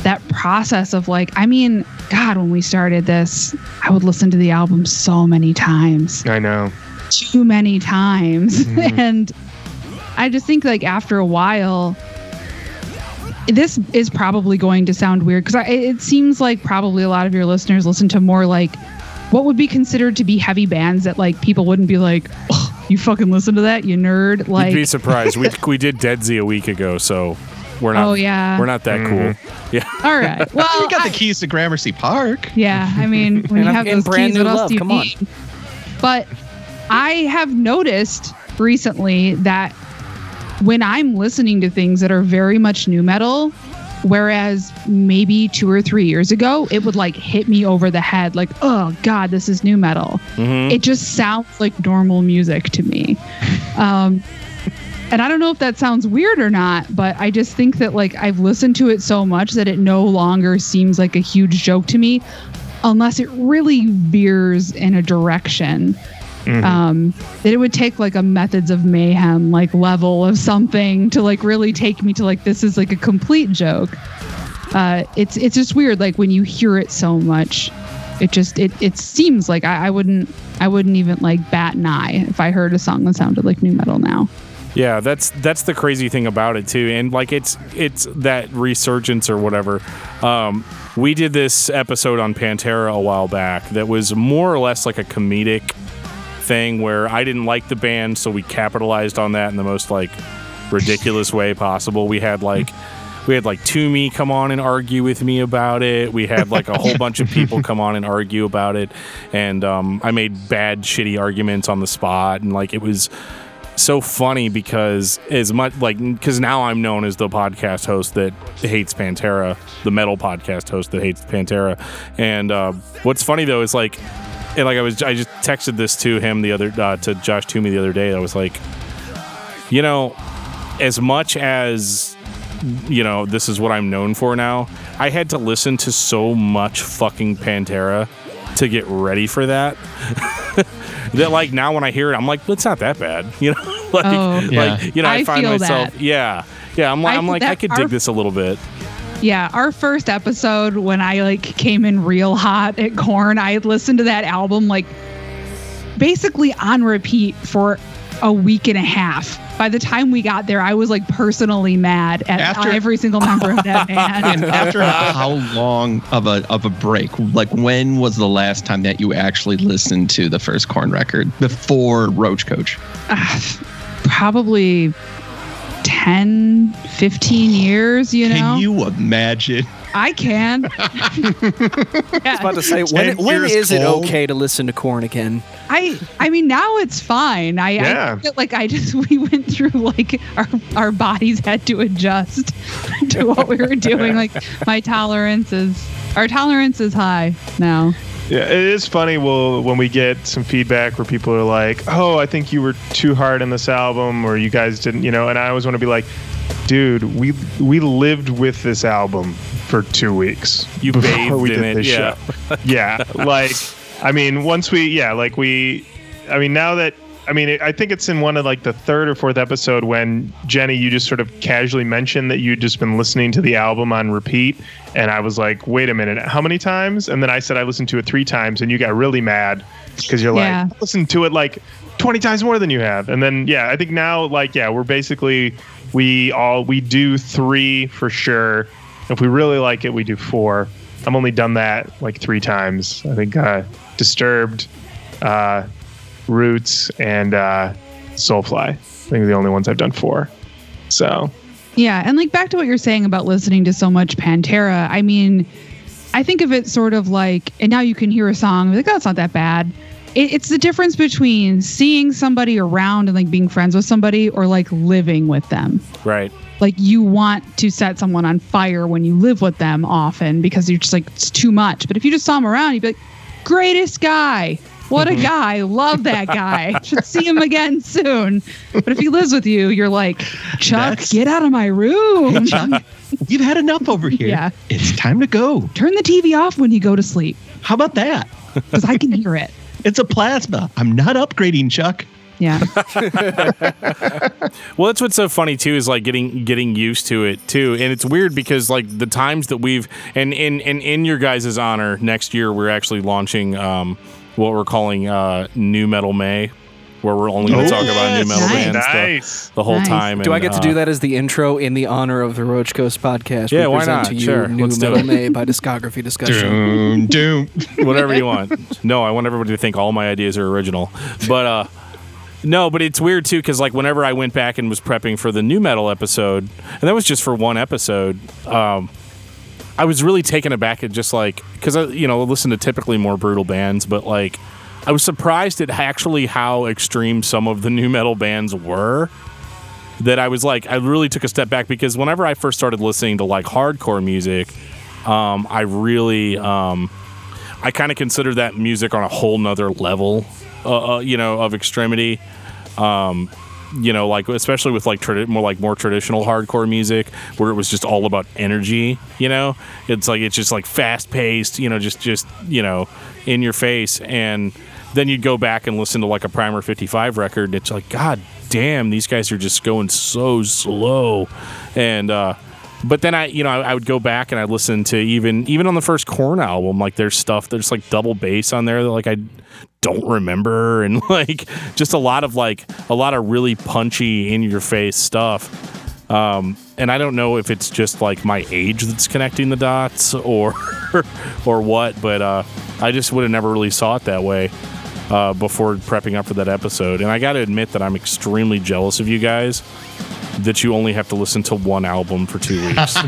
that process of like i mean god when we started this i would listen to the album so many times. I know. too many times. Mm-hmm. <laughs> And i just think like after a while this is probably going to sound weird because it seems like probably a lot of your listeners listen to more like what would be considered to be heavy bands that like people wouldn't be like "Ugh, you fucking listen to that you nerd You'd like be surprised. we <laughs> we did Deadsy a week ago, so we're not. Oh, yeah. We're not that Mhm. cool. <laughs> Yeah. all right <laughs> well we got I- the keys to Gramercy Park. Yeah, I mean, when you have and those brand keys, new what else do you come on. need? But I have noticed recently that when I'm listening to things that are very much nu metal, whereas maybe two or three years ago, it would like hit me over the head, like, oh God, this is nu metal. It just sounds like normal music to me. Um, and I don't know if that sounds weird or not, but I just think that like I've listened to it so much that it no longer seems like a huge joke to me, unless it really veers in a direction. Um, that it would take like a methods of mayhem like level of something to like really take me to like this is like a complete joke. Uh, it's it's just weird like when you hear it so much, it just it it seems like I, I wouldn't I wouldn't even like bat an eye if I heard a song that sounded like nu metal now. Yeah, that's that's the crazy thing about it too, and like it's it's that resurgence or whatever. Um, we did this episode on Pantera a while back that was more or less like a comedic thing where I didn't like the band, so we capitalized on that in the most like ridiculous way possible. We had like we had like Toomey come on and argue with me about it. We had like a whole bunch of people come on and argue about it, and um, I made bad, shitty arguments on the spot, and like it was so funny because as much like because now I'm known as the podcast host that hates Pantera, the metal podcast host that hates Pantera. And uh, what's funny though is like, and like I was I just texted this to him the other uh, to Josh Toomey the other day. I was like, you know, as much as you know this is what I'm known for now, I had to listen to so much fucking Pantera to get ready for that. <laughs> that like now when I hear it, I'm like, it's not that bad, <laughs> you know. <laughs> like, Oh. Yeah. like you know, I, I find myself, that. yeah, yeah. I'm like, I I'm like, I could dig this a little bit. Yeah, our first episode when I like came in real hot at Korn, I had listened to that album like basically on repeat for a week and a half. By the time we got there, I was like personally mad at After- every single member of that band. And <laughs> band. after how long of a of a break? Like when was the last time that you actually listened to the first Korn record before Roach Coach? Ah, probably 10, 15 years, you know? Can you imagine? I can. <laughs> I was about to say, when, 10 when years is it okay to listen to Korn again? I I mean now it's fine. I, Yeah. I feel like I just <laughs> we went through like our our bodies had to adjust <laughs> to what we were doing. Like my tolerance is our tolerance is high now. Yeah, it is funny. Well, when we get some feedback where people are like, "Oh, I think you were too hard on this album," or "You guys didn't," you know, and I always want to be like, "Dude, we we lived with this album for two weeks. You bathed we in it, this yeah. yeah, like, I mean, once we, yeah, like we, I mean, now that. I mean, I think it's in one of like the third or fourth episode when Jenny, you just sort of casually mentioned that you'd just been listening to the album on repeat, and I was like, "Wait a minute, how many times?" And then I said I listened to it three times, and you got really mad because you're Yeah. like, "Listen to it like 20 times more than you have." And then yeah, I think now like yeah, we're basically we all we do three for sure. If we really like it, we do four. I'm only done that like three times. I think uh, Disturbed, uh, Roots, and uh, Soulfly. I think the only ones I've done four. So Yeah, and like back to what you're saying about listening to so much Pantera. I mean, I think of it sort of like, and now you can hear a song and be like, oh, it's not that bad. It, it's the difference between seeing somebody around and like being friends with somebody or like living with them. Right. Like you want to set someone on fire when you live with them often because you're just like it's too much. But if you just saw them around, you'd be like, greatest guy. What a guy. Love that guy. <laughs> Should see him again soon. But if he lives with you, you're like, Chuck, That's- get out of my room. Chuck, you've had enough over here. Yeah. It's time to go. Turn the TV off when you go to sleep How about that? because I can hear it. <laughs> It's a plasma. I'm not upgrading, Chuck. Yeah. <laughs> Well, that's what's so funny too is like getting getting used to it too, and it's weird because like the times that we've and in in in your guys' honor, next year we're actually launching um what we're calling uh Nu Metal May, where we're only going to talk about nu metal Nice. bands the- nice. the, whole Nice. time. Do I and, get to uh, do that as the intro in the honor of the Roach Coach podcast? Yeah, we why not? To you Sure, New let's Metal. May by Discography Discussion. Doom, doom. <laughs> whatever you want. No, I want everybody to think all my ideas are original. But uh no, but it's weird too because like whenever I went back and was prepping for the nu metal episode, and that was just for one episode, um, I was really taken aback at just like because I you know listen to typically more brutal bands, but like I was surprised at actually how extreme some of the nu metal bands were. That I was like, I really took a step back because whenever I first started listening to like hardcore music, um, I really um, I kind of consider that music on a whole nother level, uh, uh, you know, of extremity. Um, you know, like especially with like tradi- more like more traditional hardcore music, where it was just all about energy. You know, it's like it's just like fast paced. You know, just just you know, in your face. And then you'd go back and listen to like a Primer 55 record. And it's like, God damn, these guys are just going so slow. And uh, but then I, you know, I, I would go back and I'd listen to even even on the first Korn album, like there's stuff there's like double bass on there that like I don't remember, and <laughs> like just a lot of like a lot of really punchy in your face stuff. Um, and I don't know if it's just like my age that's connecting the dots <laughs> or or what, but uh, I just would have never really saw it that way uh, before prepping up for that episode. And I got to admit that I'm extremely jealous of you guys that you only have to listen to one album for two weeks. <laughs>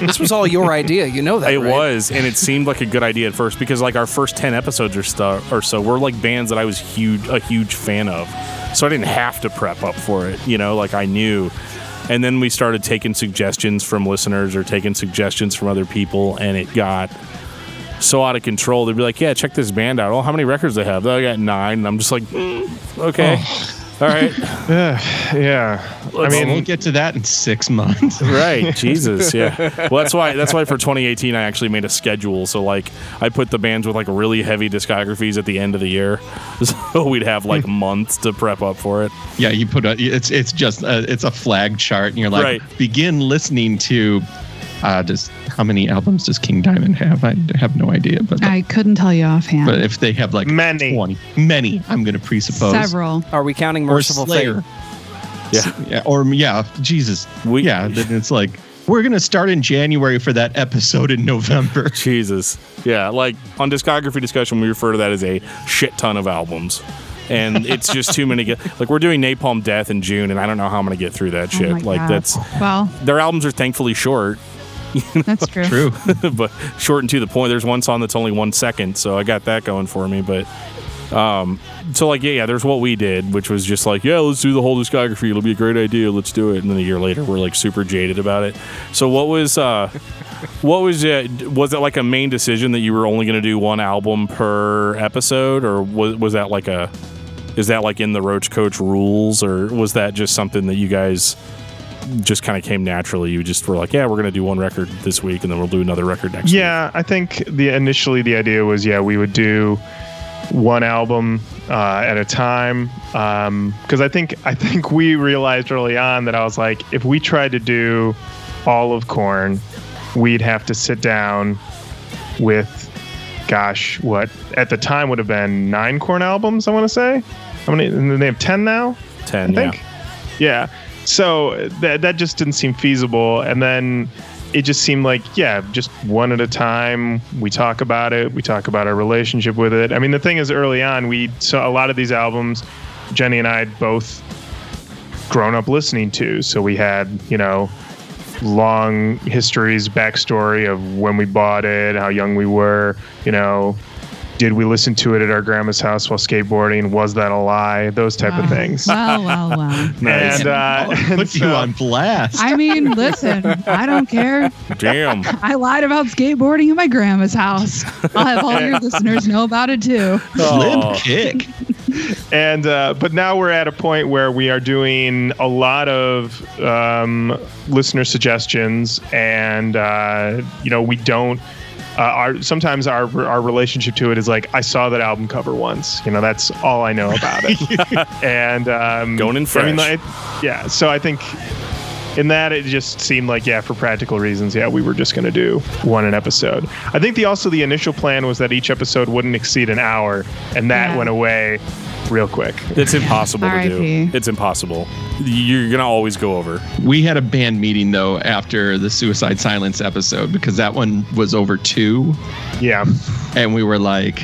this was all your idea. You know that. It right? was, and it seemed like a good idea at first because like our first ten episodes or stuff or so were like bands that I was huge a huge fan of, so I didn't have to prep up for it. You know, like I knew. And then we started taking suggestions from listeners or taking suggestions from other people, and it got so out of control. They'd be like, "Yeah, check this band out. Oh, how many records they have? Oh, I got nine. And I'm just like, "Mm, "Okay, all right, <laughs> yeah. I I mean, mean, we'll get to that in six months. <laughs> right <laughs> jesus yeah well that's why that's why for 2018 i actually made a schedule so like i put the bands with like really heavy discographies at the end of the year so we'd have like hmm. months to prep up for it Yeah, you put a. It's it's just a, it's a flag chart, and you're like, Right. begin listening to Uh, does how many albums does King Diamond have? I have no idea, but I couldn't tell you offhand. but if they have like Many. 20, many, I'm going to presuppose Several. Are we counting or Mercyful Slayer. Fate? Yeah. yeah, or yeah, Jesus, We- yeah. Then it's like we're going to start in January for that episode in November. <laughs> Jesus. Yeah, like on discography discussion, we refer to that as a shit ton of albums. And it's just too many. Get, like we're doing Napalm Death in June, and I don't know how I'm gonna get through that Oh shit. my like God. that's Well, their albums are thankfully short, <laughs> that's true. True. <laughs> but short and to the point. There's one song that's only one second, so I got that going for me. But um, so like yeah, yeah, there's what we did, which was just like yeah, let's do the whole discography. It'll be a great idea. Let's do it. And then a year later, we're like super jaded about it. So what was uh, <laughs> what was it? Was it like a main decision that you were only going to do one album per episode, or was was that like a is that like in the Roach Coach rules, or was that just something that you guys? Just kind of came naturally. You just were like, yeah, we're going to do one record this week and then we'll do another record next week. Yeah, I think the initially the idea was yeah we would do one album uh, at a time because I think I think we realized early on that I was like if we tried to do all of Korn, we'd have to sit down with gosh what at the time would have been nine Korn albums I want to say how many and they have ten now 10, I think. Yeah. So that that just didn't seem feasible. And then it just seemed like, yeah, just one at a time. We talk about it. We talk about our relationship with it. I mean, the thing is, early on, we saw a lot of these albums. Jenny and I had both grown up listening to, so we had, you know, long histories, backstory of when we bought it, how young we were, you know, did we listen to it at our grandma's house while skateboarding? Was that a lie? Those type of things. Well, well, well. Nice. And, uh, <laughs> and Put you so- on blast. I mean, <laughs> listen, I don't care. Damn. <laughs> I lied about skateboarding in my grandma's house. I'll have all your listeners know about it too. Slim Oh. kick. and uh, but now we're at a point where we are doing a lot of um, listener suggestions, and uh, you know we don't. Uh, our sometimes our our relationship to it is like I saw that album cover once. You know that's all I know about it. <laughs> and um, Going in I mean, fresh. like, yeah. So I think in that it just seemed like yeah for practical reasons yeah we were just going to do one an episode i think the also the initial plan was that each episode wouldn't exceed an hour and that Yeah. went away real quick It's impossible to do. It's impossible. You're going to always go over. We had a band meeting though after the Suicide Silence episode because that one was over two, yeah and we were like,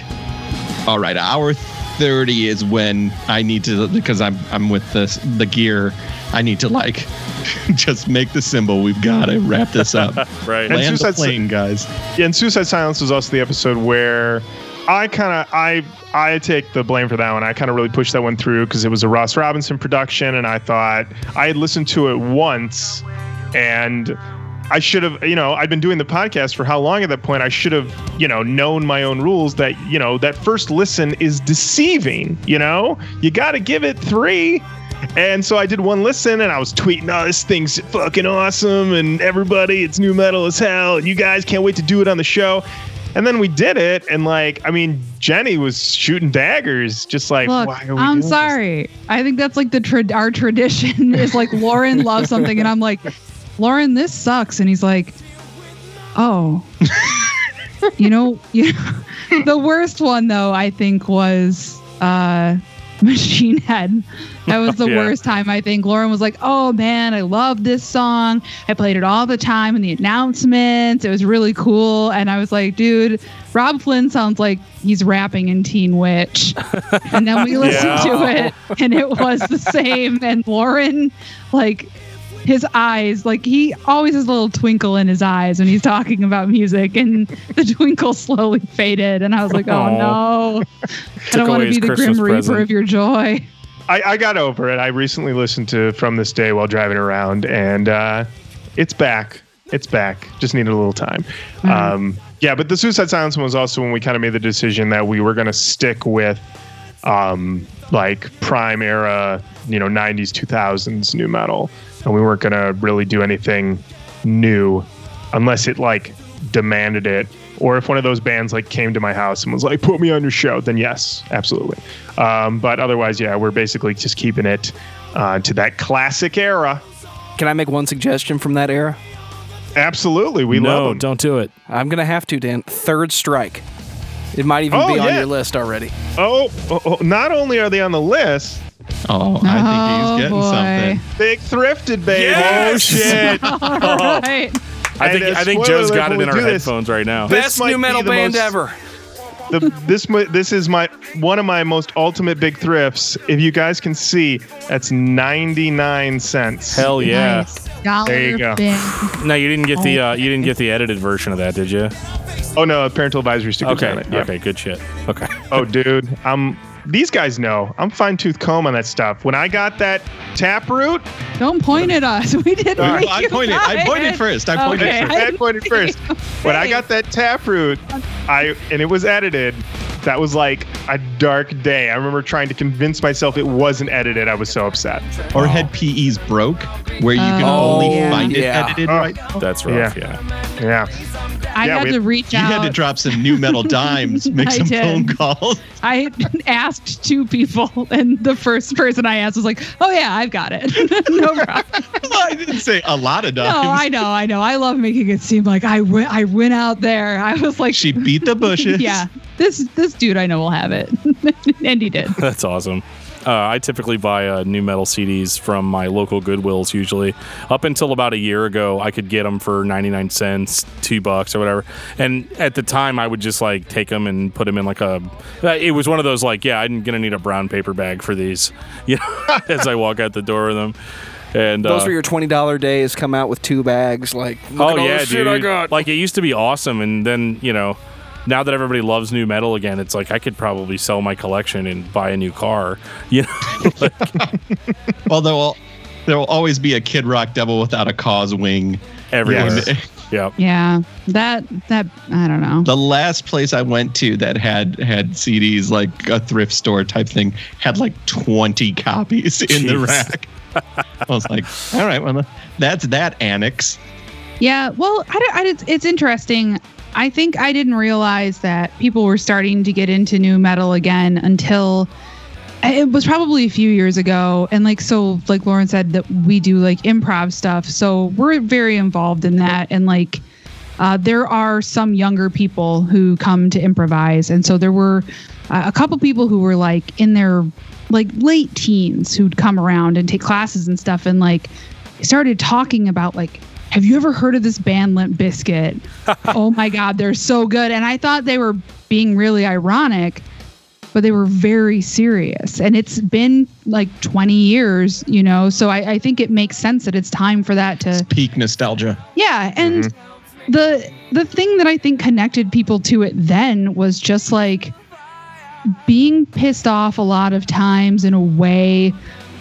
"All right, hour thirty is when I need to because I'm I'm with the the gear. I need to like <laughs> just make the symbol. We've got to wrap this up. <laughs> Right. And Land the Suicide Si- plane, guys. Yeah, and Suicide Silence was also the episode where I kind of I I take the blame for that one. I kind of really pushed that one through because it was a Ross Robinson production, and I thought I had listened to it once, and I should have, you know, I'd been doing the podcast for how long at that point? I should have, you know, known my own rules that, you know, that first listen is deceiving, you know? You got to give it 3. And so I did one listen and I was tweeting, oh, this thing's fucking awesome. And everybody, it's nu metal as hell. And you guys can't wait to do it on the show. And then we did it. And like, I mean, Jenny was shooting daggers, just like, Look, why are we I'm doing this? sorry. I think that's like the tra- our tradition <laughs> is like Lauren loves something, and I'm like, Lauren, this sucks, and he's like, oh, <laughs> you know, you <laughs> the worst one though I think was uh, Machine Head. That was the <laughs> Yeah. worst time. I think Lauren was like, "Oh man, I love this song. I played it all the time in the announcements. It was really cool." And I was like, "Dude, Robb Flynn sounds like he's rapping in Teen Witch." And then we <laughs> listened to it, and it was the same. And Lauren, like, his eyes, like he always has a little twinkle in his eyes when he's talking about music, and the twinkle <laughs> slowly faded. And I was like, "Oh no, I don't want to be the Christmas grim reaper present. of your joy." I, I got over it. I recently listened to From This Day while driving around, and uh, it's back. It's back. Just needed a little time. Um, yeah, but the Suicide Silence one was also when we kind of made the decision that we were going to stick with um, like prime era, you know, 90s, 2000s nu metal, and we weren't going to really do anything new unless it like demanded it or if one of those bands like came to my house and was like put me on your show then yes absolutely um, but otherwise yeah we're basically just keeping it uh, to that classic era Can I make one suggestion from that era? Absolutely, we no, love them. don't do it. I'm gonna have to, Dan. Third strike. It might even Oh, be on your list already. Oh, oh, oh, not only are they on the list, Oh, I think Oh, he's getting boy. something. big thrifted, baby. Yes! Oh shit! <laughs> All right. I think And, uh, I think spoiler Joe's alert, got it in our this- headphones right now. This Best nu metal the band most- ever. the, this this is my one of my most ultimate big thrifts. If you guys can see, that's ninety nine cents. Hell yeah! Nice. There you go. No, you didn't get the uh, you didn't get the edited version of that, did you? Oh no, parental advisory stickers Okay, on it. Yeah. okay, good shit. Okay. Oh dude, I'm. These guys know I'm fine tooth comb on that stuff. When I got that taproot, Don't point at us. <laughs> We didn't. Sorry. make I you pointed- buy I pointed first. I pointed Okay, first. I I pointed first. When I got that taproot, I and it was edited. That was like a dark day. I remember trying to convince myself it wasn't edited. I was so upset. Or had PEs broke, where you can Oh, only yeah. find it Yeah. edited Oh. right. That's rough. Yeah. Yeah. I Yeah, had we- to reach You out. You had to drop some nu metal <laughs> dimes, make some did. phone calls. I <laughs> asked two people, and the first person I asked was like, "Oh yeah, I've got it. <laughs> no problem." I didn't say a lot of dimes. No. I know, I know. I love making it seem like I went, I went out there. I was like, she beat the bushes. yeah, this this dude I know will have it, <laughs> and he did. That's awesome. Uh, I typically buy uh, nu metal CDs from my local Goodwills. Usually, up until about a year ago, I could get them for ninety nine cents, two bucks, or whatever. And at the time, I would just like take them and put them in like a. uh, It was one of those like, yeah, I'm gonna need a brown paper bag for these, <laughs> you know, <laughs> as I walk out the door with them. And Those uh, were your twenty dollar days. Come out with two bags. Like, look oh at all yeah, the shit dude. I got. Like it used to be awesome, and then you know, now that everybody loves nu metal again, it's like I could probably sell my collection and buy a new car. <laughs> You know, <laughs> Well, there will there will always be a Kid Rock Devil without a cause wing. everywhere. Yes. <laughs> Yeah. Yeah, that that I don't know. The last place I went to that had had CDs, like a thrift store type thing, had like 20 copies in the rack. I was like, all right, well, that's that annex. Yeah, well, I, don't- I, it's, it's interesting. I think I didn't realize that people were starting to get into nu metal again until it was probably a few years ago. And like, so, like Lauren said, that we do like improv stuff. So we're very involved in that. And like, uh, there are some younger people who come to improvise. And so there were uh, a couple people who were like in their like late teens who'd come around and take classes and stuff. And like, started talking about like, have you ever heard of this band Limp Bizkit? <laughs> oh my God, they're so good. And I thought they were being really ironic, but they were very serious. And it's been like 20 years, you know, so I, I think it makes sense that it's time for that to Peak nostalgia. yeah, and mm-hmm. the the thing that I think connected people to it then was just like being pissed off a lot of times in a way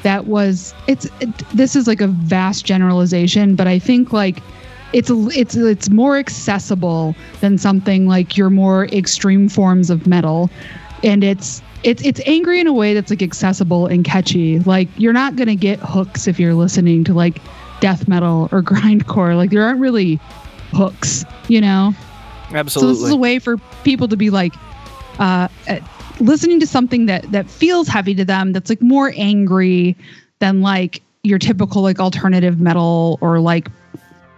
that was it's it, this is like a vast generalization, but I think like it's it's it's more accessible than something like your more extreme forms of metal and it's it's it's angry in a way that's like accessible and catchy. Like you're not gonna get hooks if you're listening to like death metal or <laughs> grindcore. Like there aren't really hooks, you know. Absolutely. So this is a way for people to be like uh, listening to something that that feels heavy to them. That's like more angry than like your typical like alternative metal or like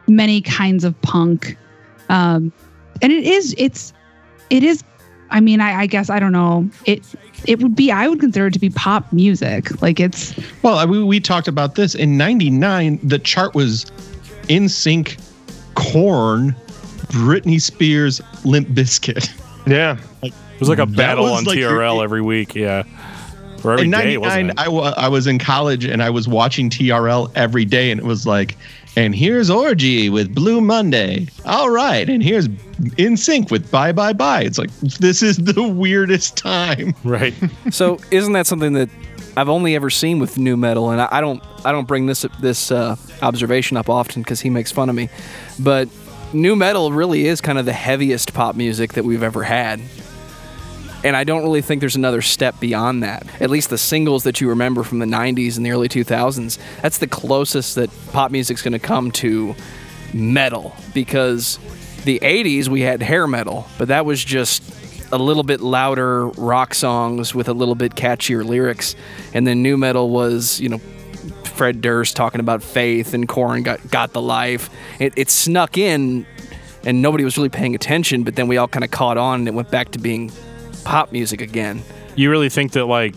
many kinds of punk. Um, and it is it's it is. I mean, I, I guess I don't know. It it would be I would consider it to be pop music. Like it's Well, I- we, we talked about this in 99. The chart was in sync, Korn, Britney Spears, Limp Bizkit. Yeah. It was like a battle on like your- TRL every week. Yeah. Or every in day, wasn't 99, it? I, was in college and I was watching TRL every day, and it was like, and here's Orgy with Blue Monday. All right. And here's NSYNC with Bye Bye Bye. It's like, this is the weirdest time. <laughs> right. So isn't that something that I've only ever seen with nu metal, and I, I don't I don't bring this this uh, observation up often because he makes fun of me, but nu metal really is kind of the heaviest pop music that we've ever had. And I don't really think there's another step beyond that. At least the singles that you remember from the 90s and the early 2000s, that's the closest that pop music's going to come to metal because the 80s we had hair metal, but that was just a little bit louder rock songs with a little bit catchier lyrics. And then nu metal was, you know, Fred Durst talking about faith and Korn got got the life. It, it snuck in, and nobody was really paying attention. But then we all kind of caught on, and it went back to being pop music again. You really think that like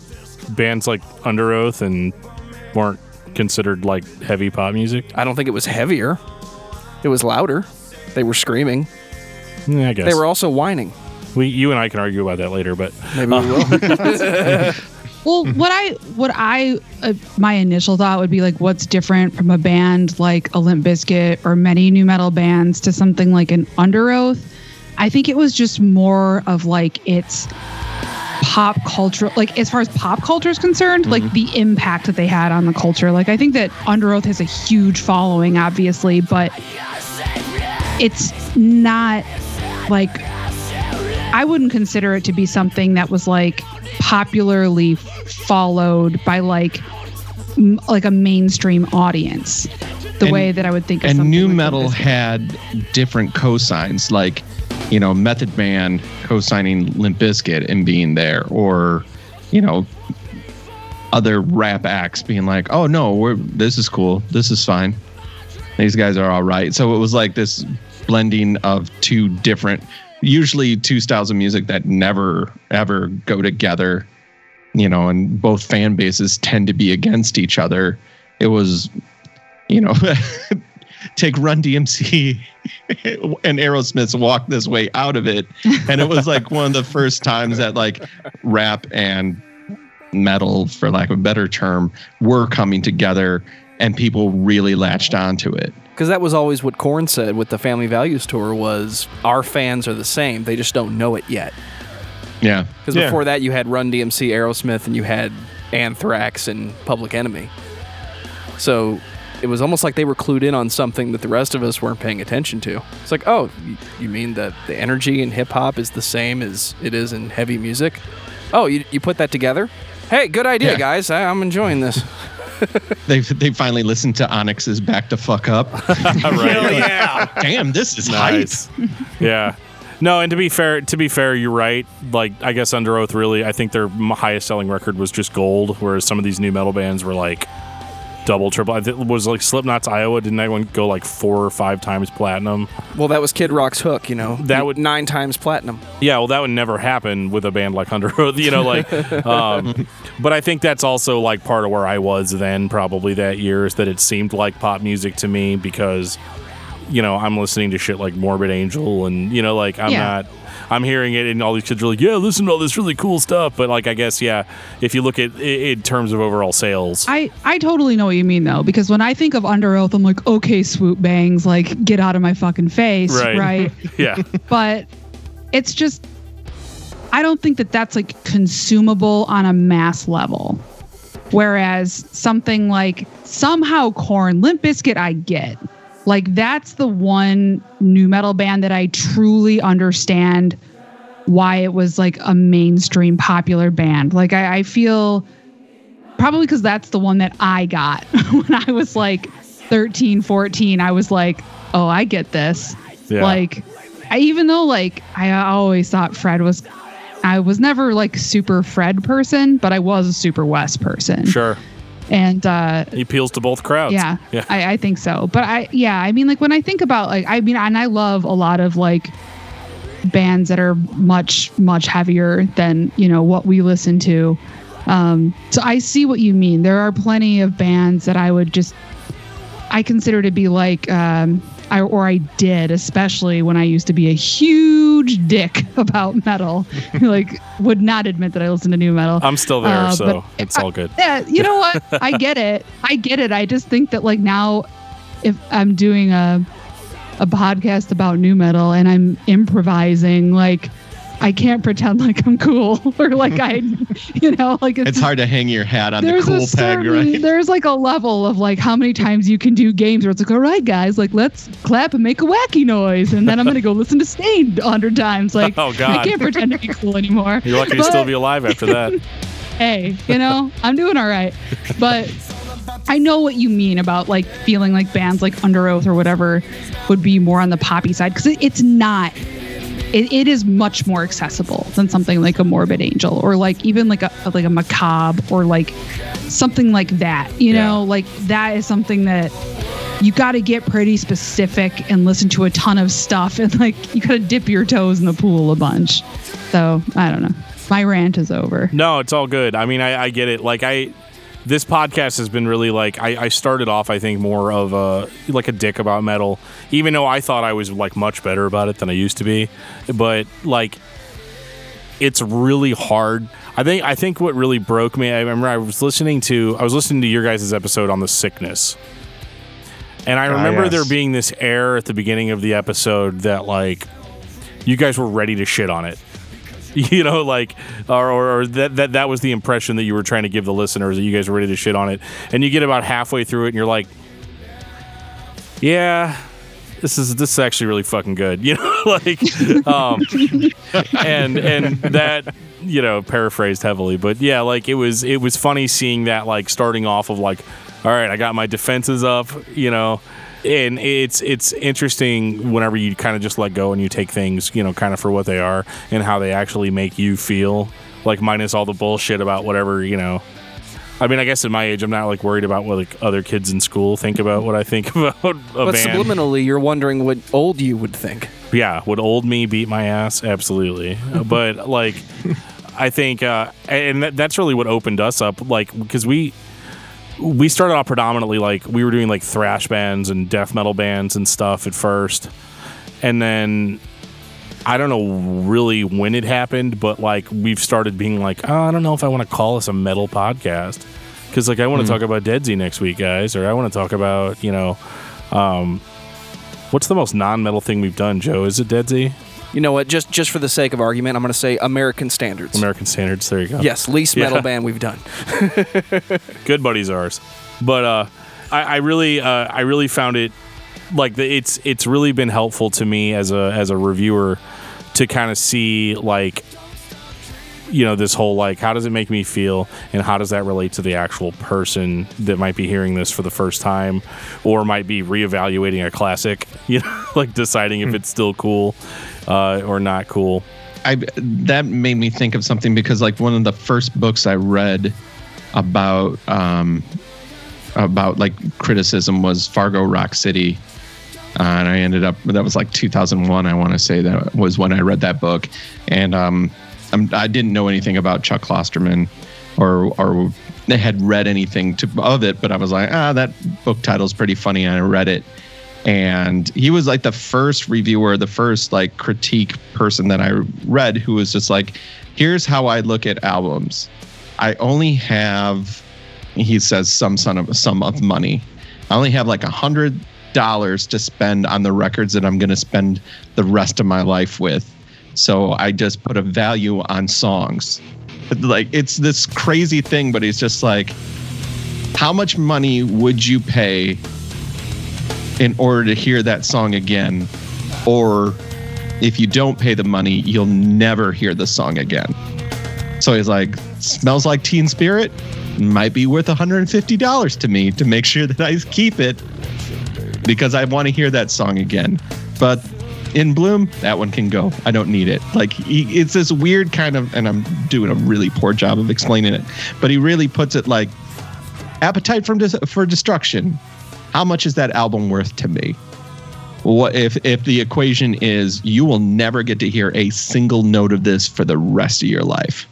bands like Underoath and weren't considered like heavy pop music? I don't think it was heavier. It was louder. They were screaming. Yeah, I guess They were also whining. We, you and I can argue about that later, but Maybe we will. <laughs> Well, what I what I uh, my initial thought would be like, what's different from a band like a Limp Bizkit or many nu metal bands to something like an Underoath? I think it was just more of like its pop culture, like as far as pop culture is concerned, like mm-hmm. the impact that they had on the culture. Like I think that Underoath has a huge following, obviously, but it's not like I wouldn't consider it to be something that was like popularly followed by like m- like a mainstream audience the And- way that I would think of and nu metal had different cosigns. Like you know method man co-signing limp bizkit and being there or you know other rap acts being like oh no we're this is cool. This is fine. These guys are all right. So it was like this blending of two different usually two styles of music that never ever go together you know and both fan bases tend to be against each other. It was you know <laughs> take Run DMC <laughs> and Aerosmith's walk this way out of it. And it was like one of the first times that like rap and metal, for lack of a better term, were coming together and people really latched onto it. Because that was always what Korn said with the Family Values tour was our fans are the same. They just don't know it yet. Yeah. Because Yeah. before that, you had Run DMC, Aerosmith, and you had Anthrax and Public Enemy. So it was almost like they were clued in on something that the rest of us weren't paying attention to. It's like, oh, you mean that the energy in hip hop is the same as it is in heavy music? Oh, you, you put that together? Hey, good idea, Yeah. guys. I, I'm enjoying this. <laughs> They they finally listened to Onyx's Back to Fuck Up. <laughs> right. yeah. Damn, this is Nice. yeah. No, and to be fair, to be fair, you're right. Like, I guess Underoath really, I think their highest selling record was just gold, whereas some of these nu metal bands were like double, triple. It was like Slipknot's Iowa. Didn't that one go like four or five times platinum? Well, that was Kid Rock's hook, you know. That would- nine times platinum. Yeah, well, that would never happen with a band like Under Oath, you know, like. <laughs> Um, but I think that's also like part of where I was then, probably that year, is that it seemed like pop music to me because, you know, I'm listening to shit like Morbid Angel, and you know, like I'm Yeah. not. I'm hearing it, and all these kids are like, "Yeah, listen to all this really cool stuff." But like, I guess, yeah, if you look at it in terms of overall sales, I, I totally know what you mean though, because when I think of Underoath, I'm like, okay, swoop bangs, like get out of my fucking face, Right. right? <laughs> yeah, but it's just I don't think that that's like consumable on a mass level. Whereas something like somehow Korn, Limp Bizkit, I get. Like that's the one nu metal band that I truly understand why it was like a mainstream popular band. Like I, I feel probably because that's the one that I got <laughs> when I was like 13, 14. I was like, oh, I get this. Yeah. Like, I, even though like I always thought Fred was, I was never like super Fred person, but I was a super West person. sure, And uh, he appeals to both crowds. yeah, yeah, I, I think so. But I, yeah, I mean, like when I think about like, I mean, and I love a lot of like bands that are much, much heavier than, you know, what we listen to. Um, so I see what you mean. There are plenty of bands that I would just, I consider to be like, um, I, or I did, especially when I used to be a huge dick <laughs> about metal. <laughs> like, would not admit that I listened to nu metal. I'm still there, Uh, so it's all good. yeah, you know what? I get it. I get it. I just think that like now, if I'm doing a a podcast about nu metal and I'm improvising, like I can't pretend like I'm cool <laughs> or like I, you know, like It's it's hard to hang your hat on the cool a peg, right? there's like a level of like how many times you can do games where it's like, all right, guys, like let's clap and make a wacky noise, and then I'm gonna go listen to Staind a hundred times. <laughs> Like, Oh, God. I can't pretend to be cool anymore. You're lucky to still be alive after that. <laughs> hey, you know, I'm doing all right. But I know what you mean about like feeling like bands like Underoath or whatever would be more on the poppy side because it, it's not. It, it is much more accessible than something like a Morbid Angel or like even like a like a Macabre or like something like that. You Yeah. know, like that is something that you got to get pretty specific and listen to a ton of stuff and like you got to dip your toes in the pool a bunch. So, I don't know. My rant is over. No, it's all good. I mean, I, I get it. Like I, this podcast has been really like I, I started off I think more of a like a dick about metal, even though I thought I was like much better about it than I used to be. But like, it's really hard. I think I think what really broke me. I remember I was listening to I was listening to your guys' episode on the sickness. And I Ah, remember yes. there being this air at the beginning of the episode that like you guys were ready to shit on it <laughs> you know like or, or, that, that that was the impression that you were trying to give the listeners that you guys were ready to shit on it. And you get about halfway through it and you're like yeah this is this is actually really fucking good <laughs> you know like um and and that you know paraphrased heavily but yeah like it was it was funny seeing that like starting off of like all right i got my defenses up you know and it's it's interesting whenever you kind of just let go and you take things you know kind of for what they are and how they actually make you feel like minus all the bullshit about whatever you know I mean, I guess at my age, I'm not like worried about what like other kids in school think about what I think <laughs> about a But band. subliminally, you're wondering what old you would think. Yeah, would old me beat my ass? Absolutely. <laughs> But like, I think, uh, and that, that's really what opened us up. Like, because we we started out predominantly like we were doing like thrash bands and death metal bands and stuff at first, and then I don't know really when it happened, but like we've started being like, oh, I don't know if I want to call us a metal podcast because like I want to talk about Deadsy next week, guys, or I want to talk about you know. Um, What's the most non-metal thing we've done, Joe? Is it Deadsy? You know what? Just just for the sake of argument, I'm going to say American standards. American Standards. There you go. yes, least Yeah. metal band we've done. <laughs> good buddies ours. But uh, I, I really, uh, I really found it like the, it's it's really been helpful to me as a as a reviewer to kind of see like you know this whole like how does it make me feel and how does that relate to the actual person that might be hearing this for the first time or might be reevaluating a classic <laughs> you know like deciding if it's still cool uh, or not cool. I that made me think of something because like one of the first books I read about um about like criticism was Fargo Rock City. Uh, and I ended up that was like 2001 I want to say that was when I read that book. And um I'm, I didn't know anything about Chuck Klosterman or or had read anything to, of it but I was like ah that book title's pretty funny and I read it and he was like the first reviewer the first like critique person that i read who was just like here's how i look at albums. I only have he says some sum of sum of money. I only have like a hundred dollars to spend on the records that i'm going to spend the rest of my life with. So i just put a value on songs. Like it's this crazy thing but he's just like how much money would you pay in order to hear that song again or if you don't pay the money you'll never hear the song again. So he's like smells like teen spirit. Might be worth $150 to me to make sure that i keep it because i want to hear that song again. But in bloom that one can go. I don't need it. Like he, it's this weird kind of and i'm doing a really poor job of explaining it but he really puts it like appetite from dis- for destruction how much is that album worth to me? What if if the equation is you will never get to hear a single note of this for the rest of your life.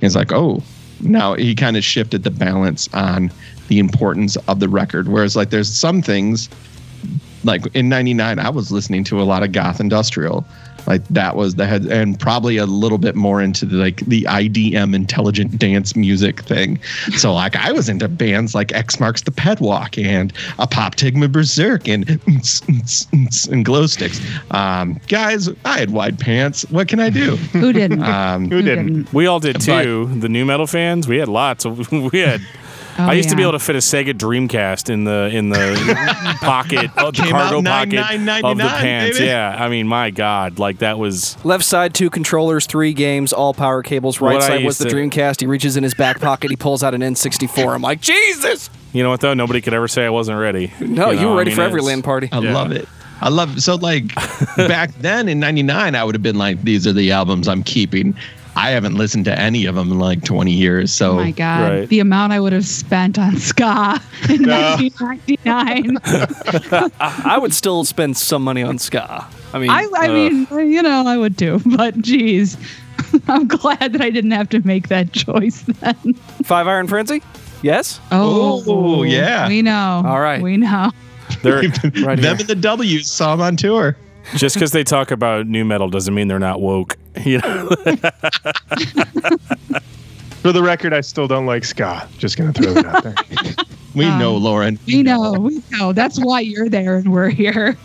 He's like oh now he kind of shifted the balance on the importance of the record. Whereas like there's some things like in 99 i was listening to a lot of goth industrial like that was the head and probably a little bit more into the, like the idm intelligent dance music thing. So like i was into bands like x marks the pedwalk and Apoptygma Berzerk and and glow sticks. Um guys i had wide pants. What can i do? Who didn't? um Who didn't? we all did But- too. The nu metal fans we had lots of <laughs> we had Oh, I used to be able to fit a Sega Dreamcast in the in the <laughs> pocket, uh, the cargo out pocket of the pants. baby. Yeah, I mean, my God, like that was Left side, two controllers, three games, all power cables. Right What side was the to- Dreamcast. He reaches in his back pocket. He pulls out an N64. I'm like, Jesus! You know what though? Nobody could ever say I wasn't ready. No, you, know, were I ready mean, for every it's- LAN party. I Yeah. love it. I love it. so like <laughs> back then in '99, I would have been like, "These are the albums I'm keeping." I haven't listened to any of them in like 20 years. So Oh my god, Right. the amount I would have spent on ska <laughs> in 1999. <laughs> I would still spend some money on ska. I mean, I, I Uh. mean, you know, I would too, but geez, <laughs> I'm glad that I didn't have to make that choice then. Five Iron Frenzy? Yes? Oh, yeah. we know. All right. we know. They're Right them here. and the W's saw him on tour. Just because they talk about nu metal doesn't mean they're not woke. <laughs> You know, <laughs> For the record, I still don't like ska. Just gonna throw it out there. <laughs> We Um, know, Lauren. We know, we know. That's why you're there and we're here.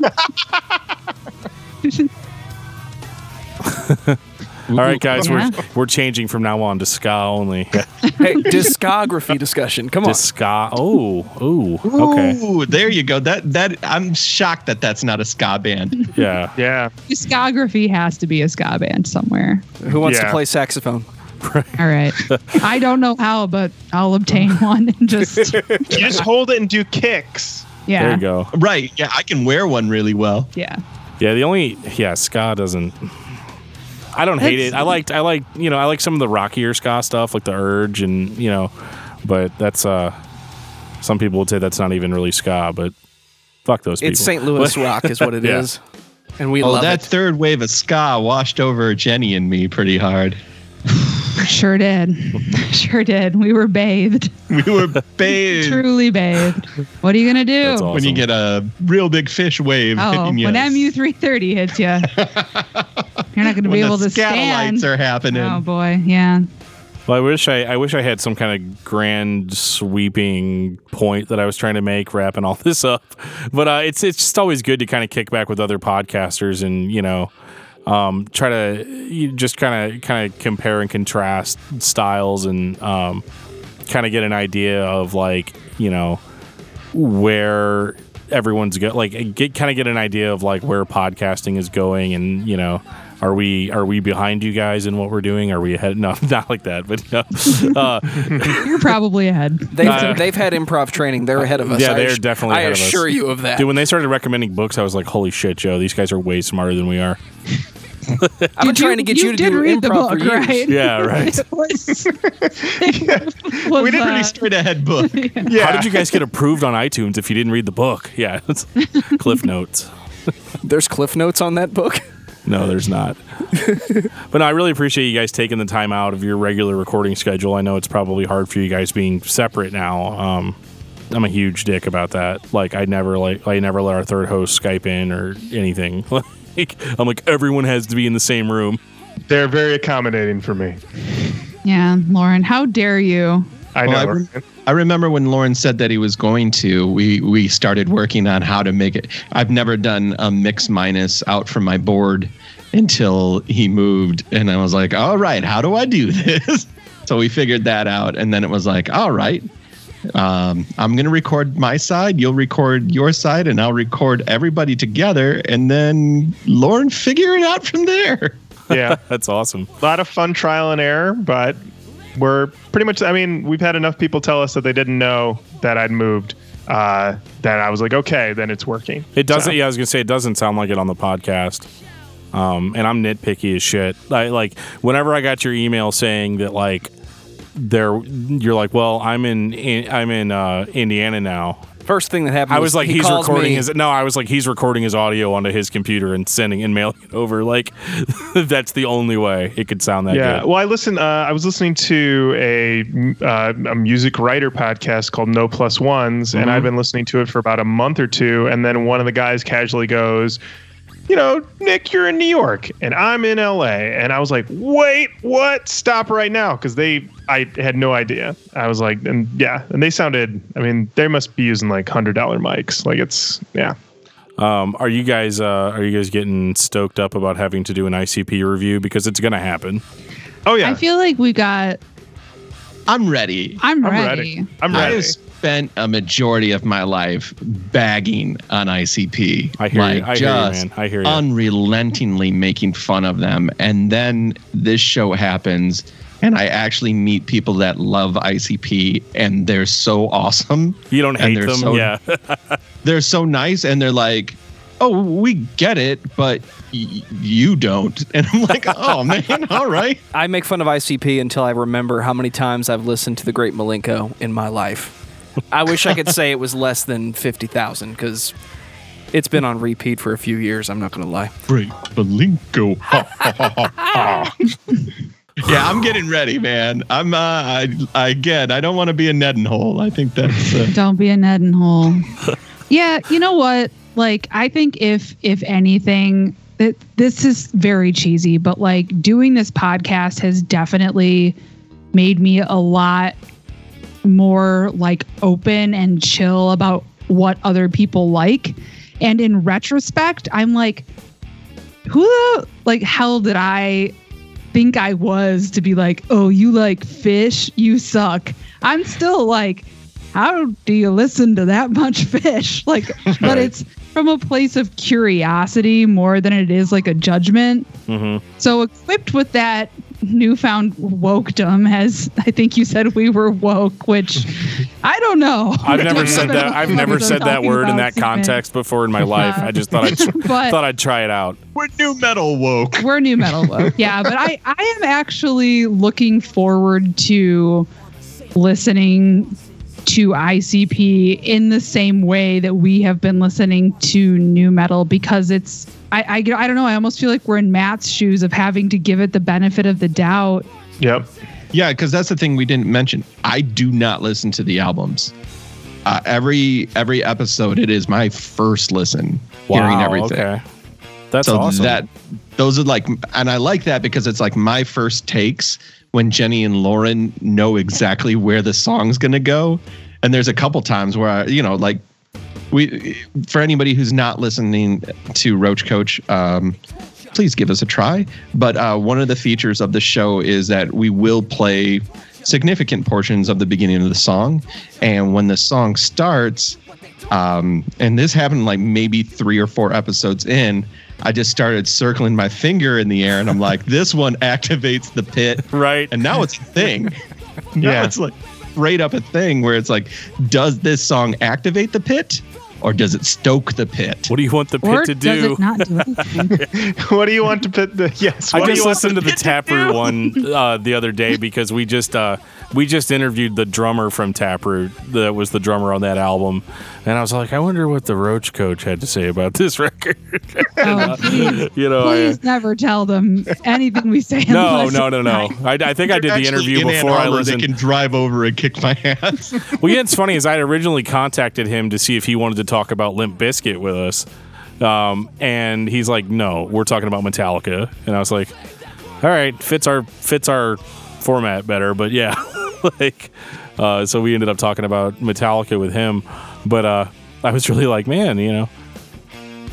All right, guys, Yeah. we're we're changing from now on to ska only. <laughs> hey, discography discussion. Come on. to ska. Oh, oh, okay, Ooh, there you go. That that I'm shocked that that's not a ska band. <laughs> yeah. yeah. Discography has to be a ska band somewhere. Who wants to play saxophone? All right. <laughs> I don't know how, but I'll obtain one and just You just hold it and do kicks. yeah. There you go. right. Yeah, I can wear one really well. Yeah. Yeah, the only yeah ska doesn't. I don't hate It's- it. I liked I like you know I like some of the rockier ska stuff like the Urge and you know, but that's uh, some people would say that's not even really ska, but fuck those people. It's St. Louis <laughs> rock, is what it is, Yeah. and we Oh, love that it. third wave of ska washed over Jenny and me pretty hard. <laughs> Sure did. <laughs> Sure did. We were bathed. We were bathed Truly bathed. What are you going to do? Awesome. when you get a real big fish wave Oh, hitting you. when MU330 hits you, you're not going to be able the to stand. scatolites are happening. Oh boy, yeah. Well, I wish I, I wish I had some kind of grand sweeping point that I was trying to make wrapping all <laughs> this up. But uh, it's it's just always good to kind of kick back with other podcasters and you know um, try to you just kind of kind of compare and contrast styles and um, kind of get an idea of like you know where everyone's go like get kind of get an idea of like where podcasting is going and you know are we are we behind you guys in what we're doing are we ahead <laughs> no not like that but no. <laughs> uh, <laughs> You're probably ahead. They've, Uh, they've had improv training. They're ahead of us. Yeah, I they're ass- definitely I ahead of us. assure you of that. dude when they started recommending books i was like holy shit joe these guys are way smarter than we are I've been trying to get you, to did do read improv the book, for years. right? yeah right was, it was, we didn't uh, really straight ahead book. Yeah. how did you guys get approved on itunes if you didn't read the book yeah it's cliff notes There's cliff notes on that book. No, there's not. <laughs> but no, I really appreciate you guys taking the time out of your regular recording schedule. I know it's probably hard for you guys being separate now. Um, I'm a huge dick about that. Like I never like I never let our third host Skype in or anything. <laughs> Like I'm like everyone has to be in the same room. They're very accommodating for me. Yeah, Lauren, how dare you? I Well, know. I, rem- I remember when Lauren said that he was going to. We we started working on how to make it. I've never done a mix minus out from my board until he moved, and I was like, "All right, how do I do <laughs> this?" so we figured that out, and then it was like, "All right." Um, I'm going to record my side, you'll record your side, and I'll record everybody together. And then Lauren figure it out from there. yeah. <laughs> That's awesome. a lot of fun trial and error, but we're pretty much. I mean, we've had enough people tell us that they didn't know that I'd moved. Uh, that I was like, okay, then it's working. It doesn't. So- Yeah, I was gonna say it doesn't sound like it on the podcast. Um, and I'm nitpicky as shit. I like whenever I got your email saying that like there, you're like, well, I'm in, in I'm in uh, Indiana now. First thing that happened. I was like, he he's recording me, his. No, I was like, he's recording his audio onto his computer and sending and mailing it over. Like, <laughs> that's the only way it could sound that Yeah. good. Well, I listened. Uh, I was listening to a uh, a music writer podcast called No Plus Ones, and I've been listening to it for about a month or two. And then one of the guys casually goes, "You know, Nick, you're in New York, and I'm in L.A." And I was like, "Wait, what? Stop right now!" Because they, I had no idea. I was like, and yeah, and they sounded. I mean, they must be using like hundred dollar mics. Like it's yeah. Um, are you guys uh, are you guys getting stoked up about having to do an ICP review because it's gonna happen? Oh yeah. I feel like we got. I'm ready. I'm, I'm ready. ready. I'm ready. I ready. have spent a majority of my life bagging on ICP. I hear you. like I hear you, just man. I hear you. Unrelentingly making fun of them. And then this show happens, and I actually meet people that love ICP, and they're so awesome. You don't And hate they're them, so- yeah. <laughs> They're so nice, and they're like, "Oh, we get it, but y- you don't." <laughs> And I'm like, "Oh man, all right." I make fun of ICP until I remember how many times I've listened to the Great Milenko in my life. I wish I could say it was less than 50,000 because it's been on repeat for a few years. I'm not going to lie. Great Balinko. Ha, ha, ha, ha, ha. <laughs> yeah, I'm getting ready, man. I'm. Uh, I. I again. I don't want to be a Nedenhole. I think that's. Uh, Don't be a Ned and hole. yeah, you know what? Like, I think if if anything, it, this is very cheesy, but like doing this podcast has definitely made me a lot more like open and chill about what other people like. And in retrospect, I'm like, who the like hell did I think I was to be like, oh, you like Phish, you suck. I'm still like, how do you listen to that much <laughs> Phish? <laughs> Like, but it's from a place of curiosity more than it is like a judgment. Mm-hmm. So equipped with that newfound wokedom, as I think you said we were woke, which <laughs> I don't know. I've never said that. I've never said that word in about that context before in my life. I just thought I'd But- thought I'd try it out. we're nu metal woke. We're nu metal woke. Yeah, but I I am actually looking forward to listening to ICP in the same way that we have been listening to nu metal because it's I, I I don't know I almost feel like we're in Matt's shoes of having to give it the benefit of the doubt. Yep. Yeah, because that's the thing we didn't mention. I do not listen to the albums. Uh, every every episode, it is my first listen, hearing Wow, everything. Okay. That's so awesome. that those are like, and I like that because it's like my first takes when Jenny and Lauren know exactly where the song's gonna go. And there's a couple times where I, you know, like we, for anybody who's not listening to Roach Coach, um, please give us a try. But uh, one of the features of the show is that we will play significant portions of the beginning of the song, and when the song starts, um, and this happened like maybe three or four episodes in. I just started circling my finger in the air, and I'm like, "This one activates the pit, right. and now it's a thing. <laughs> now Yeah. it's like right up a thing where it's like, does this song activate the pit, or does it stoke the pit? what do you want the pit Or to does do? it not do <laughs> anything? <laughs> what do you want to put the yes? I What do just you want listened to the pit Taproot one uh, the other day because we just uh, we just interviewed the drummer from Taproot that was the drummer on that album, and I was like, I wonder what the Roach Coach had to say about this <laughs> record. Oh, <laughs> please, you know, I- please never tell them anything we say. no, no, no, no. I, I think I did the interview in Ann before I Arbor, listened. They can drive over and kick my ass. <laughs> Well, yeah, it's funny is I originally contacted him to see if he wanted to talk about Limp Bizkit with us, um, and he's like, "No, we're talking about Metallica." And I was like, "All right, fits our fits our format better." But yeah, <laughs> like, uh, so we ended up talking about Metallica with him. But uh, I was really like, man, you know.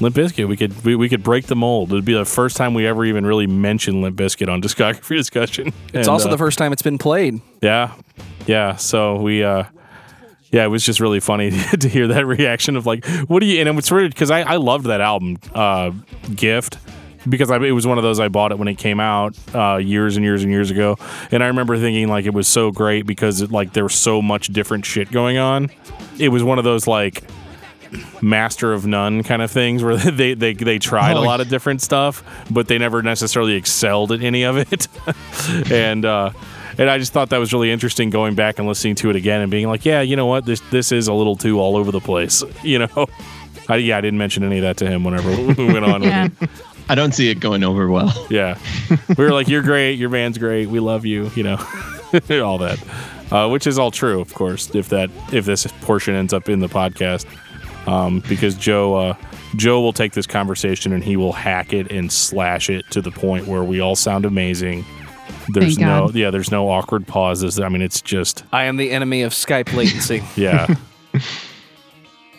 Limp Bizkit, we could we, we could break the mold. It'd be the first time we ever even really mentioned Limp Bizkit on <laughs> discography discussion. It's And, also uh, the first time it's been played. yeah. Yeah. So we, uh, yeah, it was just really funny <laughs> to hear that reaction of like, what do you, and it's weird because I, I loved that album, uh, Gift, because I, it was one of those I bought it when it came out, uh, years and years and years ago. And I remember thinking like it was so great because it, like there was so much different shit going on. It was one of those like, master of none kind of things where <laughs> they they, they tried a Oh, lot of different stuff but they never necessarily excelled at any of it <laughs> and uh and I just thought that was really interesting going back and listening to it again and being like, yeah, you know what, this this is a little too all over the place, <laughs> you know. I, yeah, I didn't mention any of that to him whenever we went on Yeah. With it. I don't see it going over well. <laughs> Yeah, we were like, you're great, your band's great, we love you, you know, <laughs> all that, uh, which is all true, of course. If that if this portion ends up in the podcast, um, because Joe uh, Joe will take this conversation and he will hack it and slash it to the point where we all sound amazing. There's Thank no God. yeah, there's no awkward pauses. I mean, it's just I am the enemy of Skype latency. <laughs> yeah.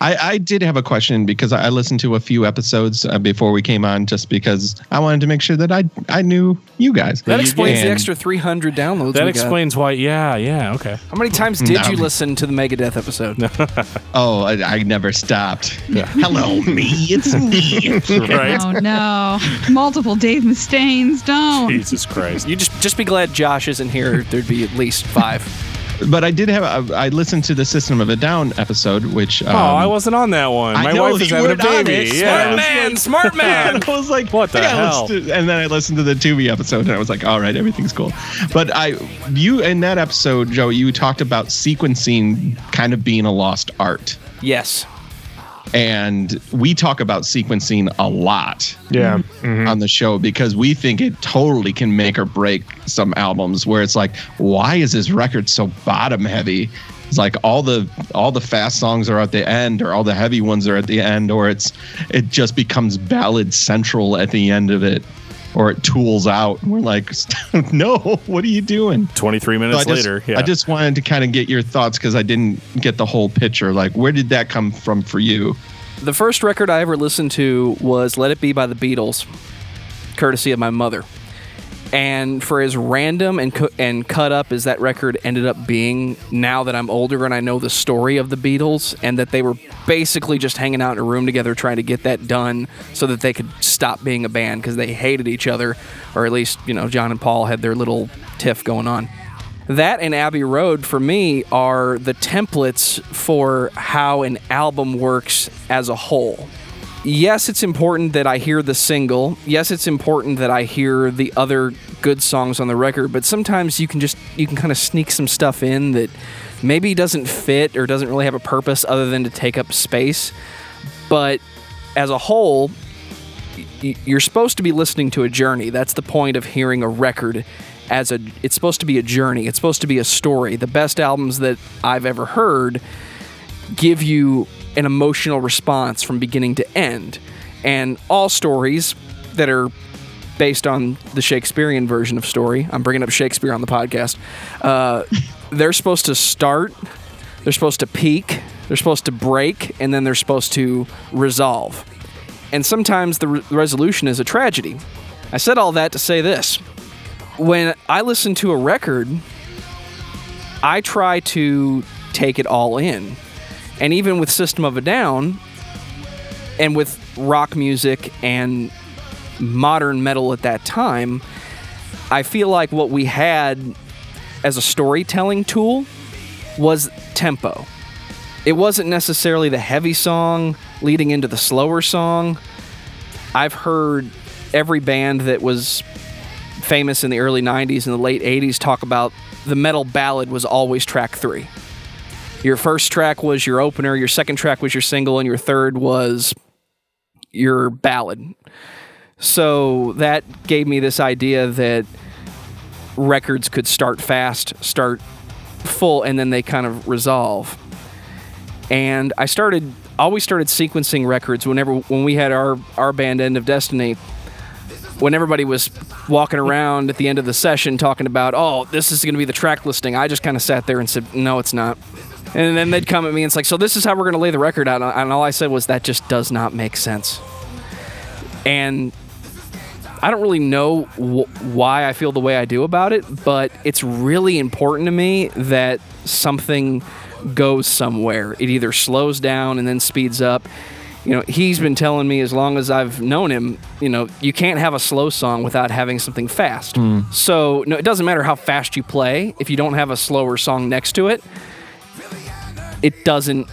I, I did have a question because I listened to a few episodes uh, before we came on, just because I wanted to make sure that I I knew you guys. That you explains the extra 300 downloads. That we got. explains why. Yeah, yeah, okay. How many times did No. you listen to the Megadeth episode? <laughs> Oh, I, I never stopped. Yeah. Hello, me. It's me. <laughs> Right. Oh no! Multiple Dave Mustaines. Don't. Jesus Christ. You just just be glad Josh isn't here. There'd be at least five. But I did have I I listened to the System of a Down episode, which um, oh, I wasn't on that one. My know, wife is you having a baby. it. Yeah. Smart man, smart <laughs> man. I was like, What the I gotta hell? and then I listened to the Tubi episode, and I was like, all right, everything's cool. But I, you in that episode, Joe, you talked about sequencing kind of being a lost art, yes. And we talk about sequencing a lot Yeah. Mhm. on the show because we think it totally can make or break some albums. Where it's like, why is this record so bottom heavy? It's like all the all the fast songs are at the end, or all the heavy ones are at the end, or it's it just becomes ballad central at the end of it, or it tools out. And we're like, <laughs> no, what are you doing? 23 So minutes I just, later. Yeah. I just wanted to kind of get your thoughts because I didn't get the whole picture. Like, where did that come from for you? The first record I ever listened to was Let It Be by the Beatles, courtesy of my mother. And for as random and cu- and cut up as that record ended up being, now that I'm older and I know the story of the Beatles and that they were basically just hanging out in a room together trying to get that done so that they could stop being a band because they hated each other, or at least you know John and Paul had their little tiff going on. That and Abbey Road for me are the templates for how an album works as a whole. Yes, it's important that I hear the single. Yes, it's important that I hear the other good songs on the record, but sometimes you can just you can kind of sneak some stuff in that maybe doesn't fit or doesn't really have a purpose other than to take up space. But as a whole, you're supposed to be listening to a journey. That's the point of hearing a record as a it's supposed to be a journey. It's supposed to be a story. The best albums that I've ever heard give you an emotional response from beginning to end. And all stories that are based on the Shakespearean version of story, I'm bringing up Shakespeare on the podcast, uh, <laughs> they're supposed to start, they're supposed to peak, they're supposed to break, and then they're supposed to resolve. And sometimes the re- resolution is a tragedy. I said all that to say this. When I listen to a record, I try to take it all in. And even with System of a Down and with rock music and modern metal at that time, I feel like what we had as a storytelling tool was tempo. It wasn't necessarily the heavy song leading into the slower song. I've heard every band that was famous in the early 90s and the late 80s talk about the metal ballad was always track three. Your first track was your opener, your second track was your single, and your third was your ballad. So that gave me this idea that records could start fast, start full, and then they kind of resolve. And I started always started sequencing records whenever when we had our our band End of Destiny. When everybody was walking around at the end of the session talking about, oh, this is going to be the track listing, I just kind of sat there and said, no, it's not. And then they'd come at me and it's like, so this is how we're going to lay the record out. And all I said was, that just does not make sense. And I don't really know wh- why I feel the way I do about it, but it's really important to me that something goes somewhere. It either slows down and then speeds up. You know, he's been telling me as long as I've known him, you know, you can't have a slow song without having something fast. Hmm. So, no, it doesn't matter how fast you play. If you don't have a slower song next to it, it doesn't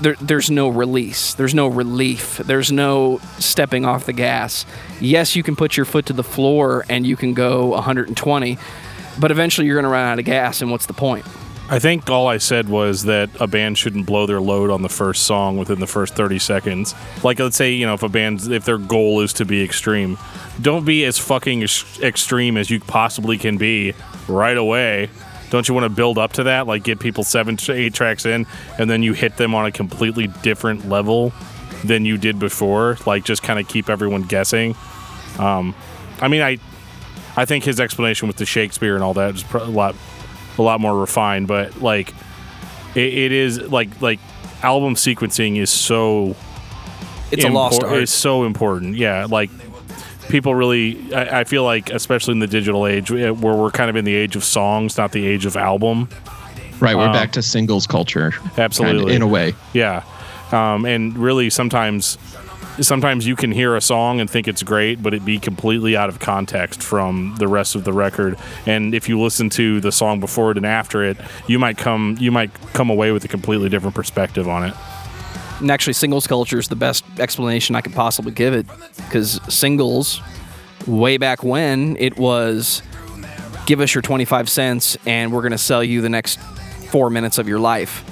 there, there's no release. There's no relief. There's no stepping off the gas. Yes, you can put your foot to the floor and you can go 120, but eventually you're going to run out of gas, and what's the point? I think all I said was that a band shouldn't blow their load on the first song within the first 30 seconds. Like, let's say, you know, if a band, if their goal is to be extreme, don't be as fucking ex- extreme as you possibly can be right away. Don't you want to build up to that? Like, get people seven to eight tracks in, and then you hit them on a completely different level than you did before? Like, just kind of keep everyone guessing. Um, I mean, I, I think his explanation with the Shakespeare and all that is a lot a lot more refined, but like it, it is like like album sequencing is so It's a lost art. It's so important. Yeah, like people really. I, I feel like, especially in the digital age, where we're kind of in the age of songs, not the age of album. Right, we're Um, back to singles culture. Absolutely. kind of, in a way. Yeah, um, and really sometimes sometimes you can hear a song and think it's great, but it be completely out of context from the rest of the record. And if you listen to the song before it and after it, you might come you might come away with a completely different perspective on it. And actually, singles culture is the best explanation I could possibly give it because singles, way back when, it was give us your 25 cents and we're going to sell you the next four minutes of your life.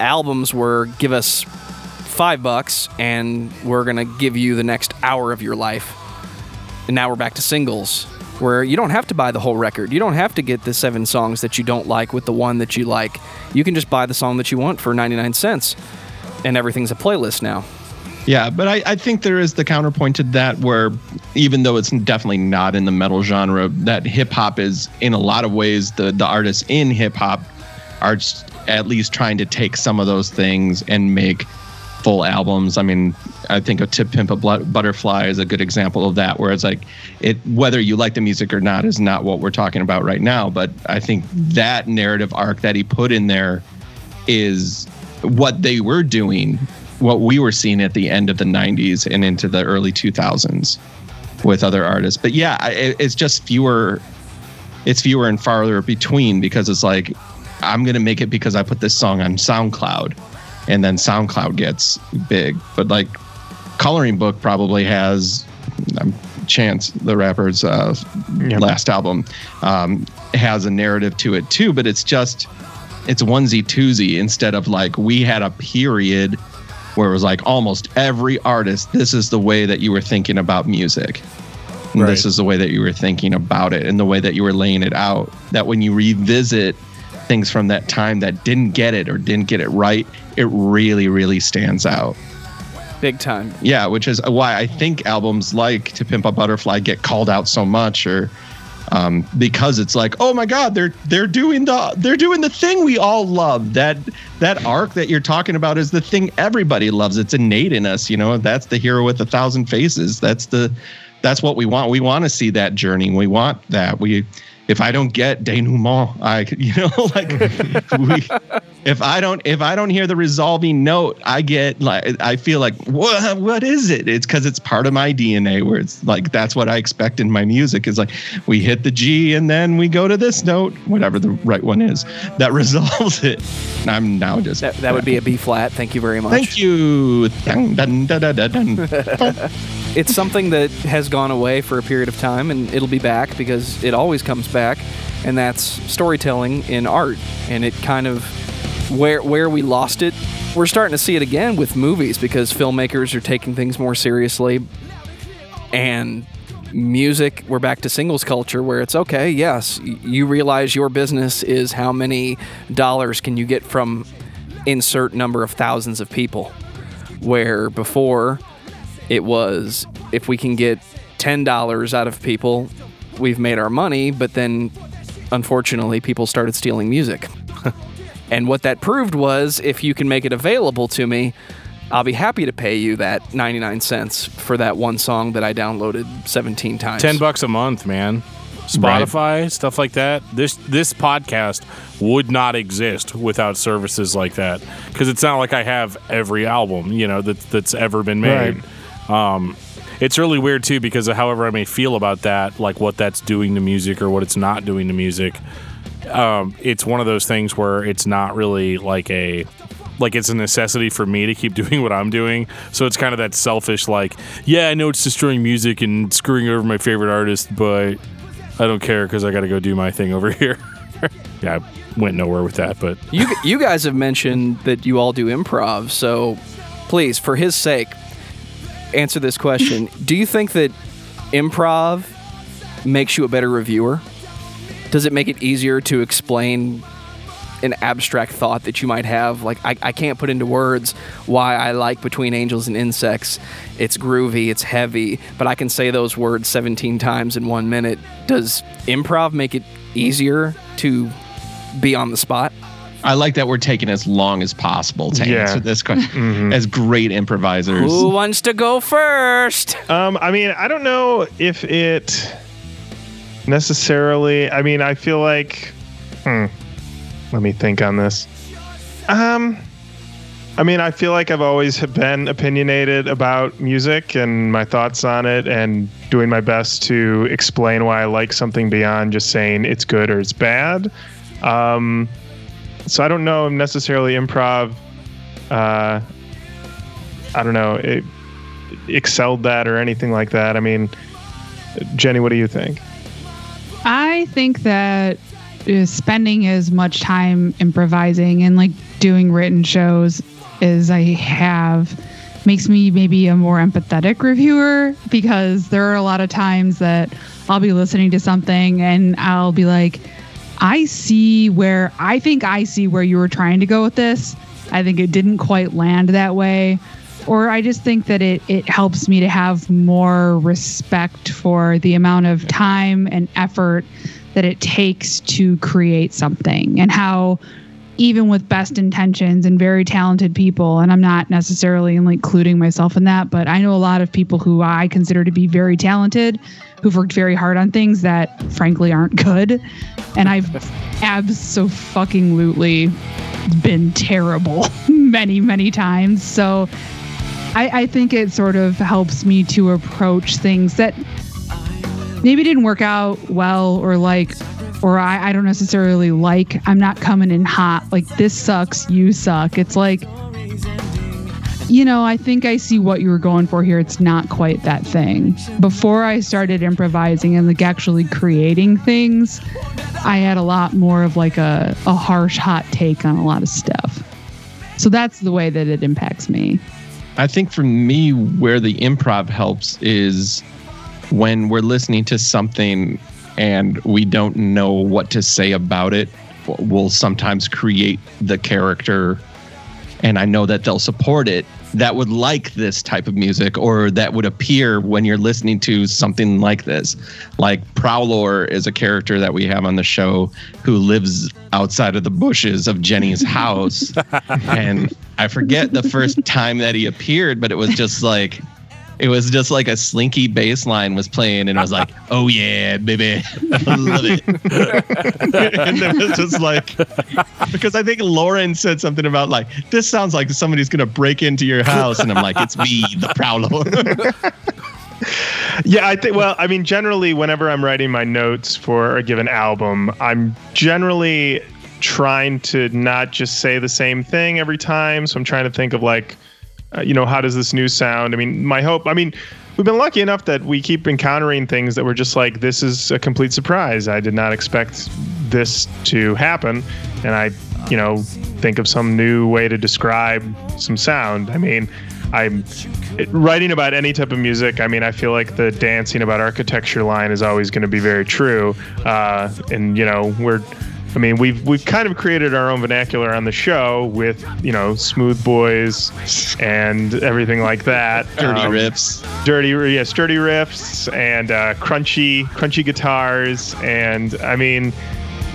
Albums were give us five bucks and we're going to give you the next hour of your life. And now we're back to singles where you don't have to buy the whole record. You don't have to get the seven songs that you don't like with the one that you like. You can just buy the song that you want for 99 cents and everything's a playlist now. Yeah, but I, I think there is the counterpoint to that where even though it's definitely not in the metal genre, that hip hop is in a lot of ways the the artists in hip hop are at least trying to take some of those things and make full albums. I mean, I think a To Pimp a Butterfly is a good example of that, where it's like it whether you like the music or not is not what we're talking about right now. But I think that narrative arc that he put in there is what they were doing what we were seeing at the end of the 90s and into the early 2000s with other artists. But yeah, it, it's just fewer it's fewer and farther between because it's like I'm going to make it because I put this song on SoundCloud and then SoundCloud gets big. But like Coloring Book probably has um, Chance the rapper's uh, yep. last album um, has a narrative to it too, but it's just it's onesie twosie instead of like we had a period where it was like almost every artist, this is the way that you were thinking about music. Right. this is the way that you were thinking about it and the way that you were laying it out. That when you revisit things from that time that didn't get it or didn't get it right, it really, really stands out. Big time. Yeah, which is why I think albums like To Pimp a Butterfly get called out so much or um, because it's like, oh my God, they're they're doing the they're doing the thing we all love. That that arc that you're talking about is the thing everybody loves. It's innate in us, you know. That's the hero with a thousand faces. That's the that's what we want. We want to see that journey. We want that. We if I don't get denouement, I <laughs> you know like we, if I don't if I don't hear the resolving note, I get like I feel like what what is it? It's because it's part of my DNA where it's like that's what I expect in my music is like we hit the G and then we go to this note, whatever the right one is, that <laughs> resolves it. I'm now just that, that would be a B flat. Thank you very much. Thank you. Dun, dun, dun, <laughs> it's something that has gone away for a period of time and it'll be back because it always comes back and that's storytelling in art and it kind of where where we lost it we're starting to see it again with movies because filmmakers are taking things more seriously and music we're back to singles culture where it's okay yes you realize your business is how many dollars can you get from insert number of thousands of people where before it was if we can get $10 out of people, we've made our money, but then unfortunately people started stealing music. <laughs> and what that proved was if you can make it available to me, I'll be happy to pay you that 99 cents for that one song that I downloaded 17 times. 10 bucks a month, man. Spotify, right. stuff like that. This this podcast would not exist without services like that because it's not like I have every album, you know, that that's ever been made. Right. Um, it's really weird too because however I may feel about that, like what that's doing to music or what it's not doing to music, um, it's one of those things where it's not really like a like it's a necessity for me to keep <laughs> doing what I'm doing. So it's kind of that selfish like, yeah, I know it's destroying music and screwing over my favorite artist, but I don't care because I got to go do my thing <laughs> over here. <laughs> yeah, I went nowhere with that, but you you guys have mentioned that you all do improv, so please, for his sake, answer this question. Do you think that improv makes you a better reviewer? Does it make it easier to explain an abstract thought that you might have? Like, I, I can't put into words why I like Between Angels and Insects. It's groovy, it's heavy, but I can say those words 17 times in one minute. Does improv make it easier to be on the spot? I like that we're taking as long as possible to yeah. answer this question <laughs> mm-hmm. as great improvisers. Who wants to go first? Um, I mean, I don't know if it necessarily. I mean, I feel like. Hmm, let me think on this. Um, I mean, I feel like I've always been opinionated about music and my thoughts on it, and doing my best to explain why I like something beyond just saying it's good or it's bad. Um, so I don't know necessarily improv. Uh, I don't know. It excelled that or anything like that. I mean, Jenny, what do you think? I think that uh, spending as much time improvising and like doing written shows as I have makes me maybe a more empathetic reviewer because there are a lot of times that I'll be listening to something and I'll be like, I see where I think I see where you were trying to go with this. I think it didn't quite land that way. Or I just think that it, it helps me to have more respect for the amount of time and effort that it takes to create something. And how even with best intentions and very talented people and i'm not necessarily including myself in that but i know a lot of people who i consider to be very talented who've worked very hard on things that frankly aren't good. And i've absolutely been terrible <laughs> many many times. So I, I think it sort of helps me to approach things that maybe didn't work out well or like or I, I don't necessarily like. I'm not coming in hot. Like this sucks you suck. It's like you know i think i see what you were going for here. It's not quite that thing. Before i started improvising and like actually creating things i had a lot more of like a, a harsh hot take on a lot of stuff. So that's the way that it impacts me I think for me, where the improv helps is when we're listening to something and we don't know what to say about it. We'll sometimes create the character, and I know that they'll support it. That would like this type of music, or that would appear when you're listening to something like this. Like Prowler is a character that we have on the show who lives outside of the bushes of Jenny's <laughs> house, and I forget the first time that he appeared, but it was just like it was just like a slinky bass line was playing, and I was like, "Oh yeah, baby, <laughs> I love it." <laughs> and it was just like because I think Lauren said something about like this sounds like somebody's gonna break into your house, and I'm like, "It's me, the Prowler." <laughs> Yeah, I think. Well, I mean, generally, whenever I'm writing my notes for a given album, I'm generally trying to not just say the same thing every time. So I'm trying to think of like, uh, you know, how does this new sound? I mean, my hope. I mean, we've been lucky enough that we keep encountering things that we're just like, this is a complete surprise. I did not expect this to happen, and I, you know, think of some new way to describe some sound. I mean. I'm it, writing about any type of music. I mean, I feel like the dancing about architecture line is always going to be very true. Uh, and you know, we're, I mean, we've we've kind of created our own vernacular on the show with you know smooth boys and everything like that. Dirty Um, riffs. dirty yeah sturdy riffs and uh, crunchy crunchy guitars and i mean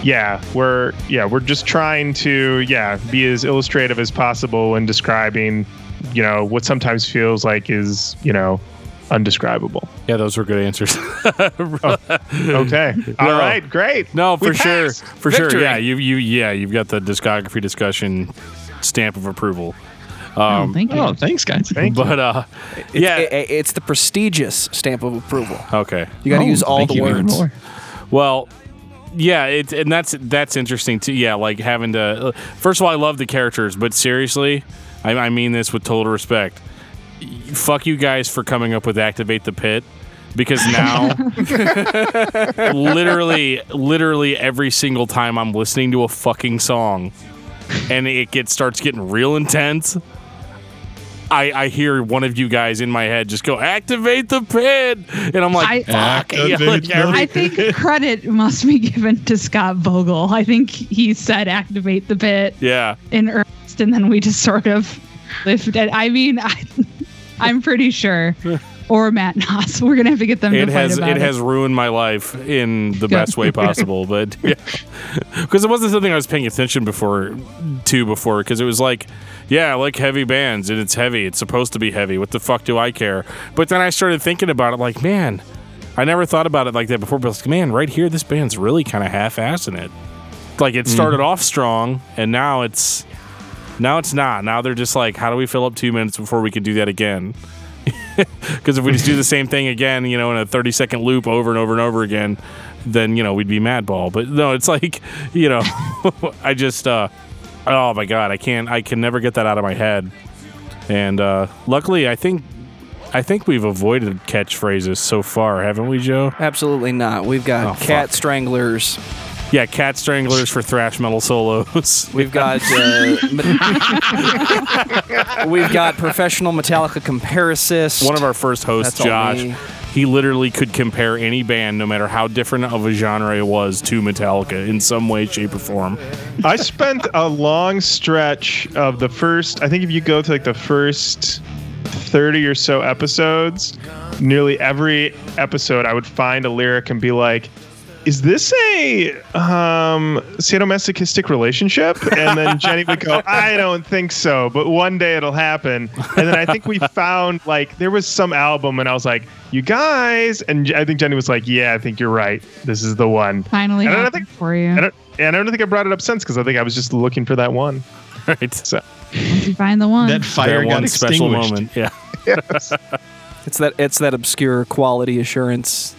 yeah we're yeah we're just trying to yeah be as illustrative as possible when describing you know what sometimes feels like is you know undescribable Yeah, those were good answers. <laughs> okay all No. right great no, for We sure, passed. for sure. Yeah, you you yeah, you've got the discography discussion stamp of approval. oh, thank you Oh, thanks, guys. Thank <laughs> you. But uh, It's, yeah, i- it's the prestigious stamp of approval. okay. You got to Oh, use all thank the you even words. more. Well, yeah, it's and that's that's interesting too. Yeah, like having to. uh, First of all, I love the characters, but seriously, I, I mean this with total respect. Y- Fuck you guys for coming up with activate the pit. Because now, <laughs> literally, literally every single time I'm listening to a fucking song, and it gets starts getting real intense, I, I hear one of you guys in my head just go activate the pit, and I'm like, I- fuck. Yeah, like, every- I think credit must be given to Scott Vogel. I think he said activate the pit yeah. in earnest, and then we just sort of lifted. I mean, I, I'm pretty sure. Or Matt Noss. <laughs> We're gonna have to get them it to has about it has ruined my life in the best way possible <laughs> but yeah. Because it wasn't something i was paying attention before to before because it was like yeah i like heavy bands and it's heavy. It's supposed to be heavy. What the fuck do i care? But then i started thinking about it like man i never thought about it like that before but I was like, man right here this band's really kind of half-assing it. Like it started mm-hmm. off strong and now it's Now it's not. Now they're just like, how do we fill up two minutes before we can do that again? <laughs> Because if we just do the same thing again, you know, in a 30 second loop over and over and over again, then, you know, we'd be madball. But no, it's like, <laughs> you know, <laughs> I just, uh, oh my God, I can't, I can never get that out of my head. And uh, luckily, I think, I think we've avoided catchphrases so far, haven't we, Joe? Absolutely not. We've got Oh, cat fuck. stranglers. Yeah, cat stranglers for thrash metal solos. <laughs> We've got uh, me- <laughs> we've got professional Metallica comparicist. One of our first hosts, That's all Josh, me. he literally could compare any band, no matter how different of a genre it was, to Metallica in some way, shape, or form. I spent a long stretch of the first. I think if you go to like the first thirty or so episodes, nearly every episode, I would find a lyric and be like. Is this a um, sadomasochistic relationship? And then <laughs> Jenny would go, I don't think so, but one day it'll happen. And then I think we found like there was some album, and I was like, you guys, and I think Jenny was like, Yeah, I think you're right. This is the one. Finally And I don't think- for you. I don't, and I don't think I brought it up since because I think I was just looking for that one. <laughs> Right? So Once you find the one. That fire that got one special extinguished. moment. Yeah. <laughs> It's that it's that obscure quality assurance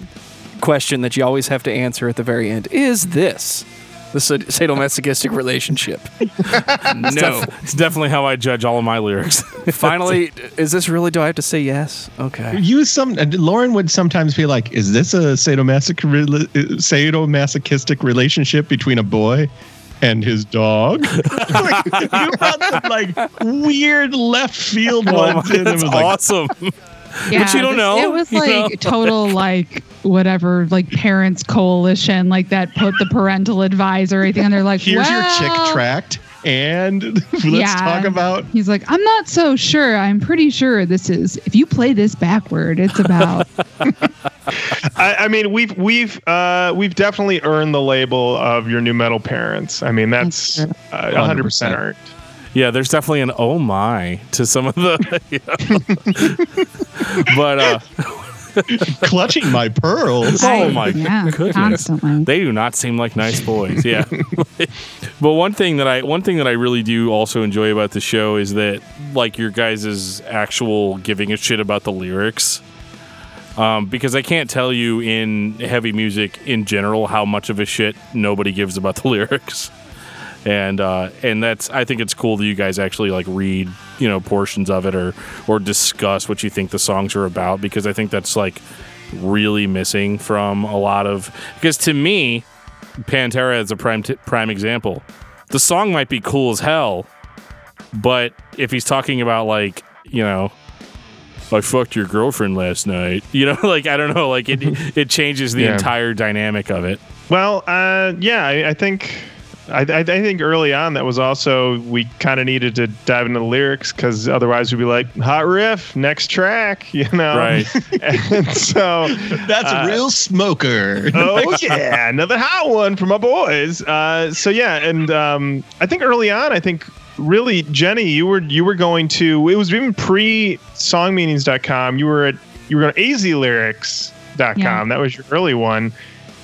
question that you always have to answer at the very end. Is this the sad- sadomasochistic relationship? <laughs> no. It's definitely how I judge all of my lyrics. <laughs> Finally, is this really? Do I have to say yes? Okay. Use some. Lauren would sometimes be like, "Is this a sadomasoch- rela- uh, sadomasochistic relationship between a boy and his dog?" <laughs> like, you brought some like weird left field Oh my- in. and that's was like, awesome. yeah, you don't know, It was you like know? total like whatever like parents coalition like that put the parental advisor everything and they're like <laughs> Here's your chick tract, and <laughs> let's yeah. talk about. He's like, I'm not so sure. I'm pretty sure this is if you play this backward, it's about <laughs> I, I mean, we've we've uh, we've definitely earned the label of your nu metal parents. I mean, that's That's uh, 100% 100%. earned. Yeah, there's definitely an oh my to some of the. <laughs> you <laughs> know. but uh, <laughs> clutching my pearls. Oh my yeah, goodness. constantly. they do not seem like nice boys. Yeah. but one thing that I one thing that I really do also enjoy about the show is that like your guys' is actual giving a shit about the lyrics. Um, because I can't tell you in heavy music in general how much of a shit nobody gives about the lyrics. And uh, and that's I think it's cool that you guys actually like read you know portions of it or or discuss what you think the songs are about because I think that's like really missing from a lot of because to me Pantera is a prime t- prime example. The song might be cool as hell, but if he's talking about like you know, I fucked your girlfriend last night, <laughs> you know, <laughs> like I don't know, like it it <laughs> changes the Yeah. entire dynamic of it. Well, uh, yeah, I, I think. I, I, I think early on that was also we kind of needed to dive into the lyrics because otherwise we'd be like hot riff next track <laughs> you know Right. and so <laughs> That's Uh, a real smoker. <laughs> oh yeah, another hot one for my boys. Uh, so yeah, and um, I think early on, I think really Jenny, you were you were going to it was even pre songmeanings.com. You were at you were going on azlyrics.com. Yeah. That was your early one.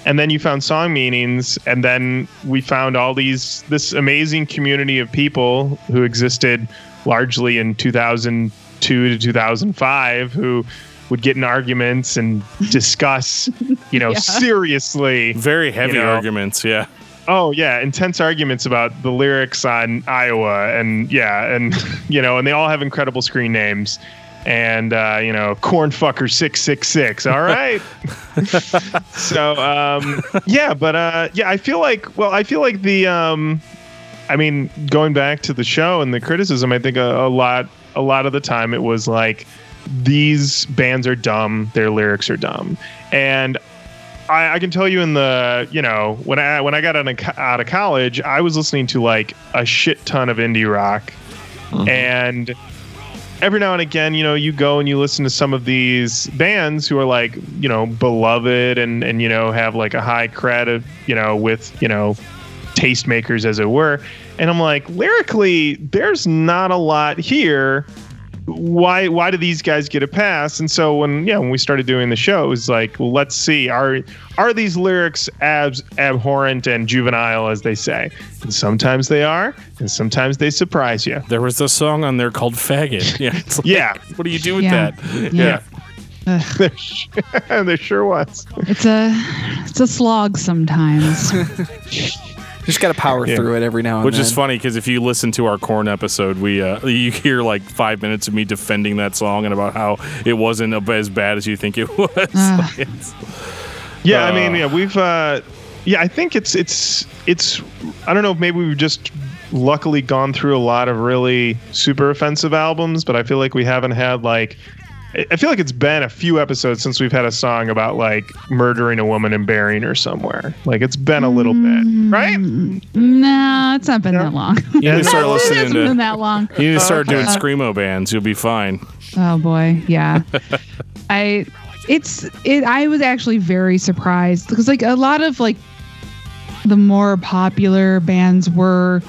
And then you found song meanings, and then we found all these this amazing community of people who existed largely in 2002 to 2005 who would get in arguments and <laughs> discuss, you know, Yeah. seriously Very heavy know, arguments, yeah. Oh yeah, intense arguments about the lyrics on Iowa, and yeah, and <laughs> you know, and they all have incredible screen names, and uh, you know, cornfucker six six six. All right. <laughs> so um, yeah, but uh, yeah, I feel like well, I feel like the um, I mean, going back to the show and the criticism, I think a, a lot a lot of the time it was like these bands are dumb, their lyrics are dumb, and I, I can tell you in the you know when I when I got out of, out of college, I was listening to like a shit ton of indie rock, and every now and again, you know, you go and you listen to some of these bands who are like you know beloved and and you know have like a high credit you know with you know tastemakers as it were, and I'm like lyrically, there's not a lot here. Why why do these guys get a pass? And so when yeah when we started doing the show, it was like, well, let's see are are these lyrics abs abhorrent and juvenile as they say? And sometimes they are, and sometimes they surprise you. There was a song on there called "Faggot." <laughs> Yeah, it's like, Yeah. What do you do with Yeah. that? Yeah. <laughs> there <laughs> there sure was. It's a it's a slog sometimes. Just got to power Yeah. through it every now and then. Which then. is funny because if you listen to our Korn episode, we uh, <laughs> you hear like five minutes of me defending that song and about how it wasn't as bad as you think it <laughs> was. Like, it's- Yeah, I Uh. mean, yeah, we've uh yeah, I think it's it's it's I don't know, maybe we've just luckily gone through a lot of really super offensive albums, but I feel like we haven't had like I- I feel like it's been a few episodes since we've had a song about like murdering a woman and burying her somewhere. Like it's been a little bit, mm. right? no, it's not <laughs> been that long. you need to start it listening hasn't been to. that long. You need to start Okay. doing uh, screamo bands. You'll be fine. Oh boy, yeah. <laughs> I it's it I was actually very surprised because like a lot of like the more popular bands were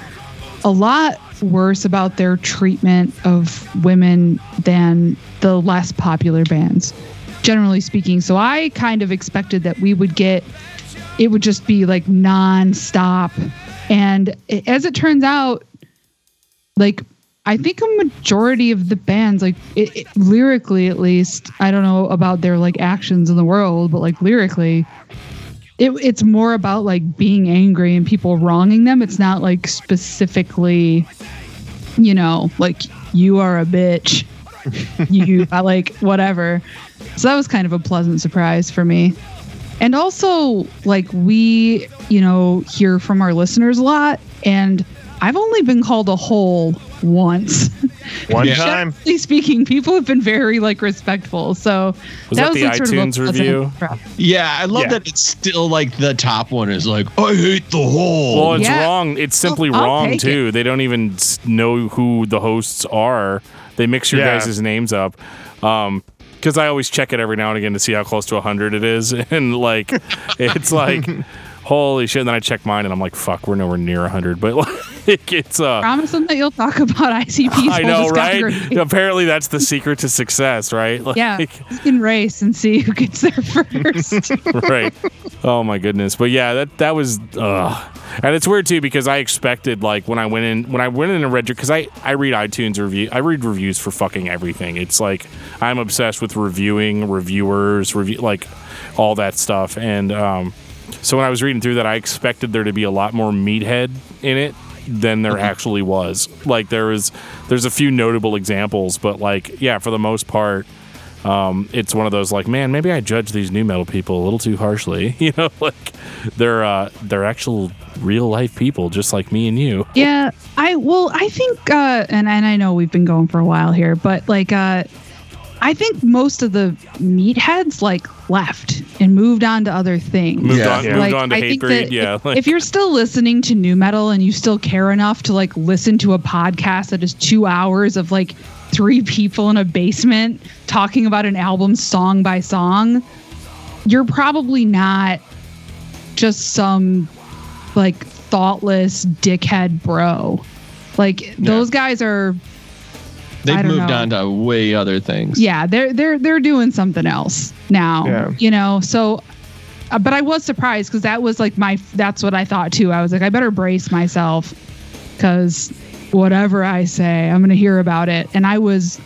a lot worse about their treatment of women than the less popular bands generally speaking. So i kind of expected that we would get it would just be like non-stop. And as it turns out like I think a majority of the bands, like it, it- lyrically at least, I don't know about their like actions in the world, but like lyrically, it, it's more about like being angry and people wronging them. It's not like specifically, you know, like you are a bitch, <laughs> you I like whatever. So that was kind of a pleasant surprise for me. And also, like, we, you know, hear from our listeners a lot, and I've only been called a hole once. One Yeah. time. Generally speaking, people have been very like respectful. So Was that the like, sort of iTunes review? Yeah, I love Yeah. that it's still like the top one is like, I hate the whole. Well, it's Yeah. wrong. It's simply I'll wrong take too. They don't even know who the hosts are. They mix your Yeah. guys' names up. Um, because I always check it every now and again to see how close to 100 it is, <laughs> and like, it's like, <laughs> holy shit. And then I check mine, and I'm like, fuck, we're nowhere near 100. But <laughs> like, it's uh, Promise them that you'll talk about <laughs> ICP's I know, right? <laughs> Apparently, that's the secret to success, right? Like, Yeah, you can race and see who gets there first. right. Oh my goodness. But yeah, that that was uh and it's weird too because I expected like when I went in when I went in and read because I I read iTunes review I read reviews for fucking everything. It's like I'm obsessed with reviewing reviewers review like all that stuff and um so when I was reading through that I expected there to be a lot more meathead in it than there actually was. Like there was there's a few notable examples but like yeah for the most part um, it's one of those like, man, maybe I judge these nu metal people a little too harshly. <laughs> You know, like they're uh, they're actual real life people, just like me and you. Yeah, I well, I think, uh, and and I know we've been going for a while here, but like, uh, I think most of the meatheads like left and moved on to other things. Moved Yeah. on, Yeah. moved on to I hate think breed. that Yeah, if, like, if you're still listening to nu metal and you still care enough to like listen to a podcast that is two hours of like three people in a basement talking about an album song by song, you're probably not just some like thoughtless dickhead bro. Like those guys are They've moved know. on to way other things. yeah, they're they're they're doing something else now. Yeah. You know, so uh, but I was surprised because that was like my that's what I thought too. I was like, I better brace myself because whatever I say, I'm gonna hear about it, and I was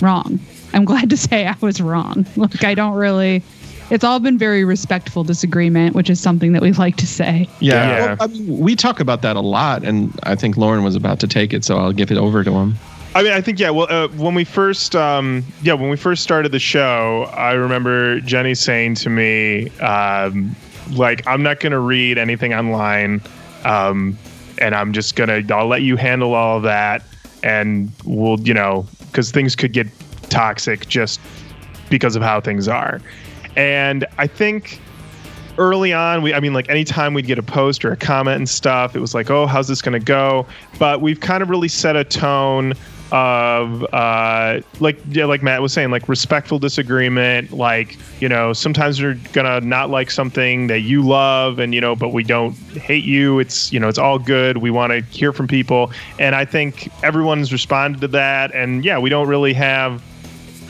wrong. I'm glad to say I was wrong. <laughs> Like I don't really. It's all been very respectful disagreement, which is something that we like to say. Yeah. Yeah. Well, I mean, we talk about that a lot, and I think Lauren was about to take it, so I'll give it over to him. I mean, I think yeah. Well, uh, when we first, um, yeah, when we first started the show, I remember Jenny saying to me, um, like, "I'm not going to read anything online, um, and I'm just gonna, I'll let you handle all of that, and we'll, you know, because things could get toxic just because of how things are." And I think early on we i mean like anytime we'd get a post or a comment and stuff it was like oh how's this going to go but we've kind of really set a tone of uh, like yeah, like Matt was saying, like respectful disagreement. Like you know, sometimes we're gonna not like something that you love, and you know, but we don't hate you. It's you know, it's all good. We want to hear from people, and I think everyone's responded to that. And yeah, we don't really have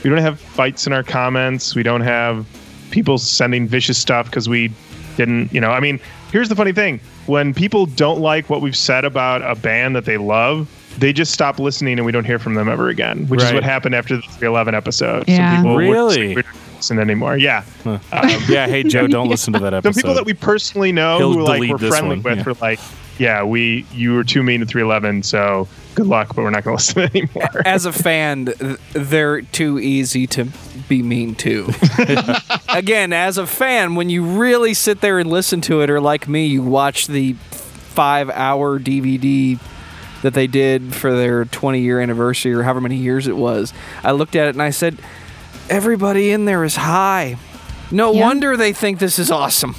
we don't have fights in our comments. We don't have people sending vicious stuff because we didn't, you know. I mean, here's the funny thing: when people don't like what we've said about a band that they love, they just stop listening and we don't hear from them ever again. Which is what happened after the 311 episode. Yeah. Some people Really? like, listen anymore. Yeah. Um, yeah, hey Joe, don't listen to that episode. some people that we personally know He'll who like we're friendly one, with yeah. were like, yeah, we you were too mean to 311, so good luck, but we're not going <laughs> to listen anymore. As a fan, they're too easy to be mean to. <laughs> Again, as a fan, when you really sit there and listen to it, or like me, you watch the five-hour DVD that they did for their 20-year anniversary, or however many years it was. I looked at it and I said, "Everybody in there is high. No Yeah. wonder they think this is awesome.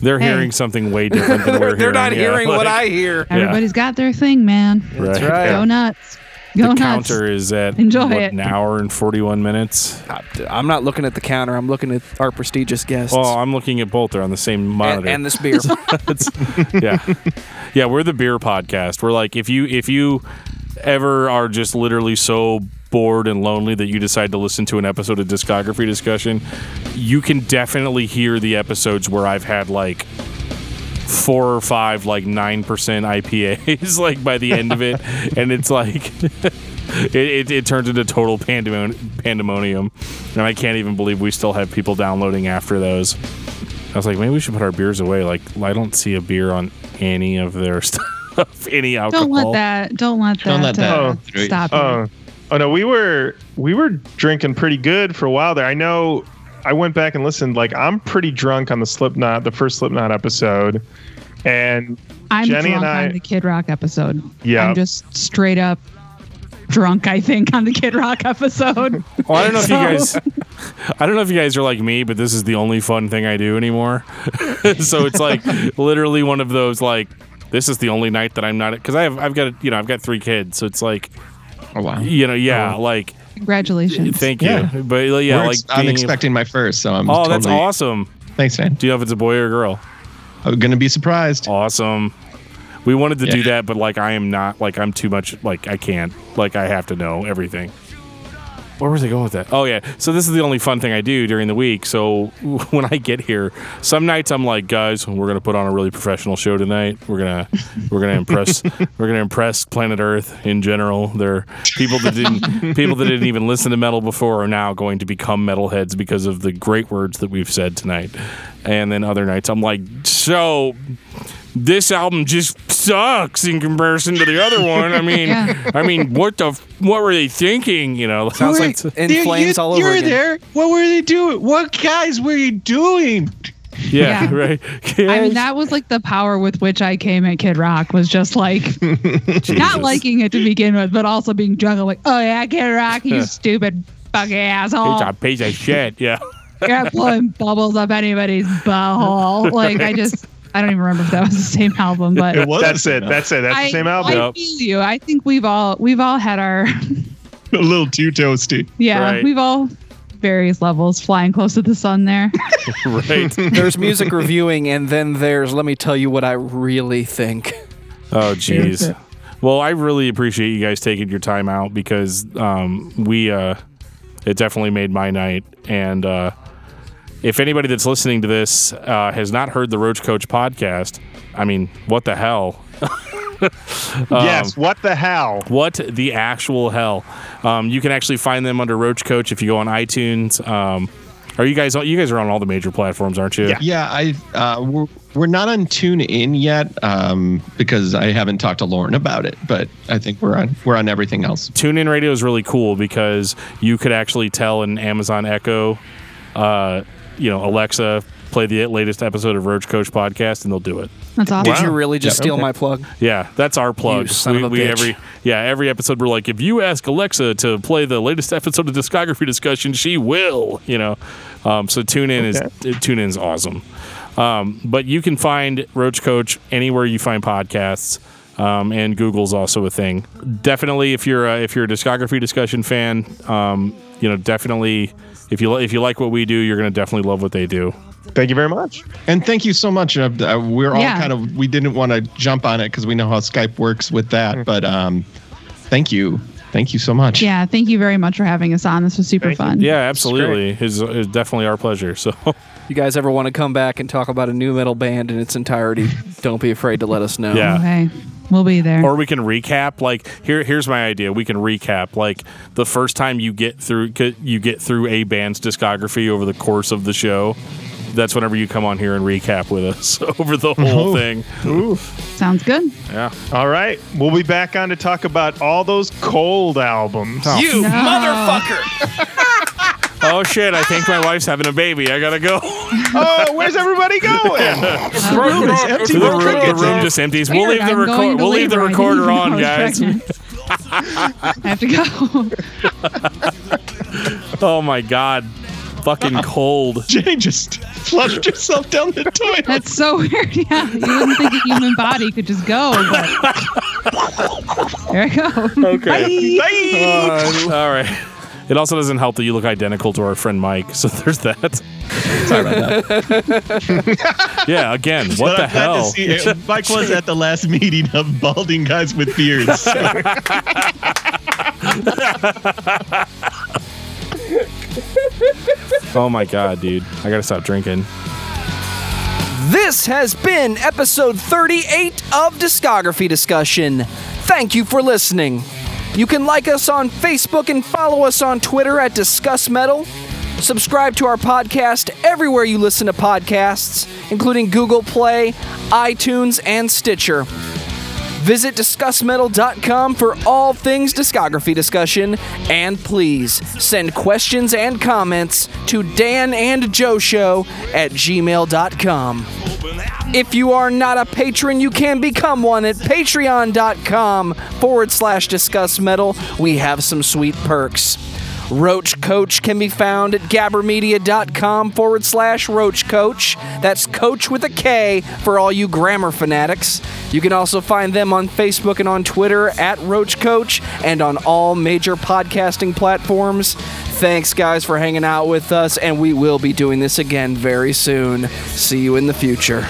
They're Hey. hearing something way different than <laughs> we're They're not yeah, hearing what I hear." Everybody's got their thing, man. Right. right. Go nuts. Go The nuts. counter is at Enjoy what, it. an hour and 41 minutes. I'm not looking at the counter. I'm looking at our prestigious guests. Well, I'm looking at both. They're on the same monitor. and, and this beer. <laughs> yeah, yeah. We're the beer podcast. We're like if you if you ever are just literally so bored and lonely that you decide to listen to an episode of discography discussion, you can definitely hear the episodes where I've had like four or five like nine percent IPAs <laughs> like by the end of it, <laughs> and it's like. <laughs> It, it, it turns into total pandemon- pandemonium, and I can't even believe we still have people downloading after those. I was like, maybe we should put our beers away. Like, I don't see a beer on any of their stuff, any alcohol. Don't let that. Don't let that. Don't let that uh, Oh. stop. you. Oh, oh no, we were we were drinking pretty good for a while there. I know. I went back and listened. Like I'm pretty drunk on the Slipknot, the first Slipknot episode, and I'm Jenny drunk and I- on the Kid Rock episode. Yeah. I'm just straight up drunk. I think on the Kid Rock episode. Well, <laughs> oh, I don't know if you guys, I don't know if you guys are like me, but this is the only fun thing I do anymore. <laughs> so it's like literally one of those like, this is the only night that I'm not because I have I've got you know I've got three kids, so it's like Oh wow. you know yeah oh. like Congratulations. thank you, Yeah. but yeah We're like ex- I'm expecting my first, so I'm. Oh, totally, that's awesome. Thanks, man. Do you know if it's a boy or a girl? I'm gonna be surprised. Awesome. We wanted to do that, but like I am not like I'm too much like I can't like I have to know everything. Where was I going with that? Oh yeah. So this is the only fun thing I do during the week. So <laughs> when I get here, some nights I'm like, guys, we're gonna put on a really professional show tonight. We're gonna we're gonna impress <laughs> we're gonna impress planet Earth in general. They're people that didn't people that didn't even listen to metal before are now going to become metalheads because of the great words that we've said tonight. And then other nights I'm like, so this album just sucks in comparison to the other one. I mean, <laughs> Yeah. I mean, what the what were they thinking? You know, Sounds like In Flames all over You again. there. What were they doing? What guys were you doing? yeah, Yeah. <laughs> right. I mean, that was like the power with which I came at Kid Rock was just like <laughs> not liking it to begin with, but also being drunk. I'm like, oh yeah, Kid Rock, you stupid fucking asshole. It's a piece of shit. Yeah. You're blowing bubbles up anybody's butthole. Like I just, I don't even remember if that was the same album, but It was. that's it. That's it. That's I, the same album. I feel you. I think we've all we've all had our <laughs> a little too toasty. yeah, Right. we've all various levels flying close to the sun there. <laughs> Right. <laughs> There's music reviewing, and then there's let me tell you what I really think. Oh, jeez. Well, I really appreciate you guys taking your time out because um, we, uh, it definitely made my night. And uh, if anybody that's listening to this uh, has not heard the Roach Coach podcast, I mean, what the hell? <laughs> yes. What the hell? What the actual hell? Um, you can actually find them under Roach Coach if you go on iTunes. Um, are you guys? You guys are on all the major platforms, aren't you? Yeah. Yeah, I uh, we're, we're not on Tune In yet um, because I haven't talked to Lauren about it, but I think we're on we're on everything else. TuneIn Radio is really cool because you could actually tell an Amazon Echo, uh, you know, Alexa, play the latest episode of Roach Coach podcast, and they'll do it. That's awesome. Did you really just Yeah, steal okay. my plug? Yeah, that's our plug. You son we, of a we bitch. every yeah every episode we're like, if you ask Alexa to play the latest episode of discography discussion, she will. You know, um, so tune in is tune in is awesome. Um, but you can find Roach Coach anywhere you find podcasts. Um, and Google's also a thing. Definitely, if you're a, if you're a discography discussion fan, um, you know, definitely if you li- if you like what we do, you're gonna definitely love what they do. Thank you very much. And thank you so much. Uh, uh, we're all Yeah. kind of we didn't want to jump on it because we know how Skype works with that. But um, thank you, thank you so much. Yeah, thank you very much for having us on. This was super Thank you. fun. Yeah, absolutely. It's, it's definitely our pleasure. So <laughs> You guys ever want to come back and talk about a nu metal band in its entirety? don't be afraid to let us know. Yeah. Okay, we'll be there. or we can recap like here here's my idea we can recap like the first time you get through you get through a band's discography over the course of the show that's whenever you come on here and recap with us <laughs> over the whole Oh. thing Ooh. Sounds good. yeah All right. We'll be back on to talk about all those cold albums. You No. motherfucker! <laughs> oh shit i think my wife's having a baby i gotta go <laughs> oh, where's everybody going? The room is empty. the room, the room just empties we'll leave the I'm going record to we'll leave the labor. I recorder didn't on know I was guys pregnant. I have to go. <laughs> oh my god fucking cold Jane just flushed herself down the toilet. That's so weird. <laughs> Yeah, you wouldn't think a human body could just go, but there I go. okay Bye. all right it also doesn't help that you look identical to our friend mike so <laughs> there's that Sorry about that. <laughs> yeah again what But the I'm glad to hell see it. <laughs> Mike was at the last meeting of balding guys with beards. Oh my god, dude. I gotta stop drinking. This has been episode 38 of Discography Discussion. Thank you for listening. You can like us on Facebook and follow us on Twitter at Discuss Metal. Subscribe to our podcast everywhere you listen to podcasts, including Google Play, iTunes, and Stitcher. Visit DiscussMetal.com for all things discography discussion, and please send questions and comments to Dan and Joe Show at gmail.com. If you are not a patron, you can become one at patreon.com forward slash discuss metal. We have some sweet perks. Roach Coach can be found at gabbermedia.com forward slash Roach Coach. That's Coach with a K for all you grammar fanatics. You can also find them on Facebook and on Twitter at Roach Coach and on all major podcasting platforms. Thanks, guys, for hanging out with us, and we will be doing this again very soon. See you in the future.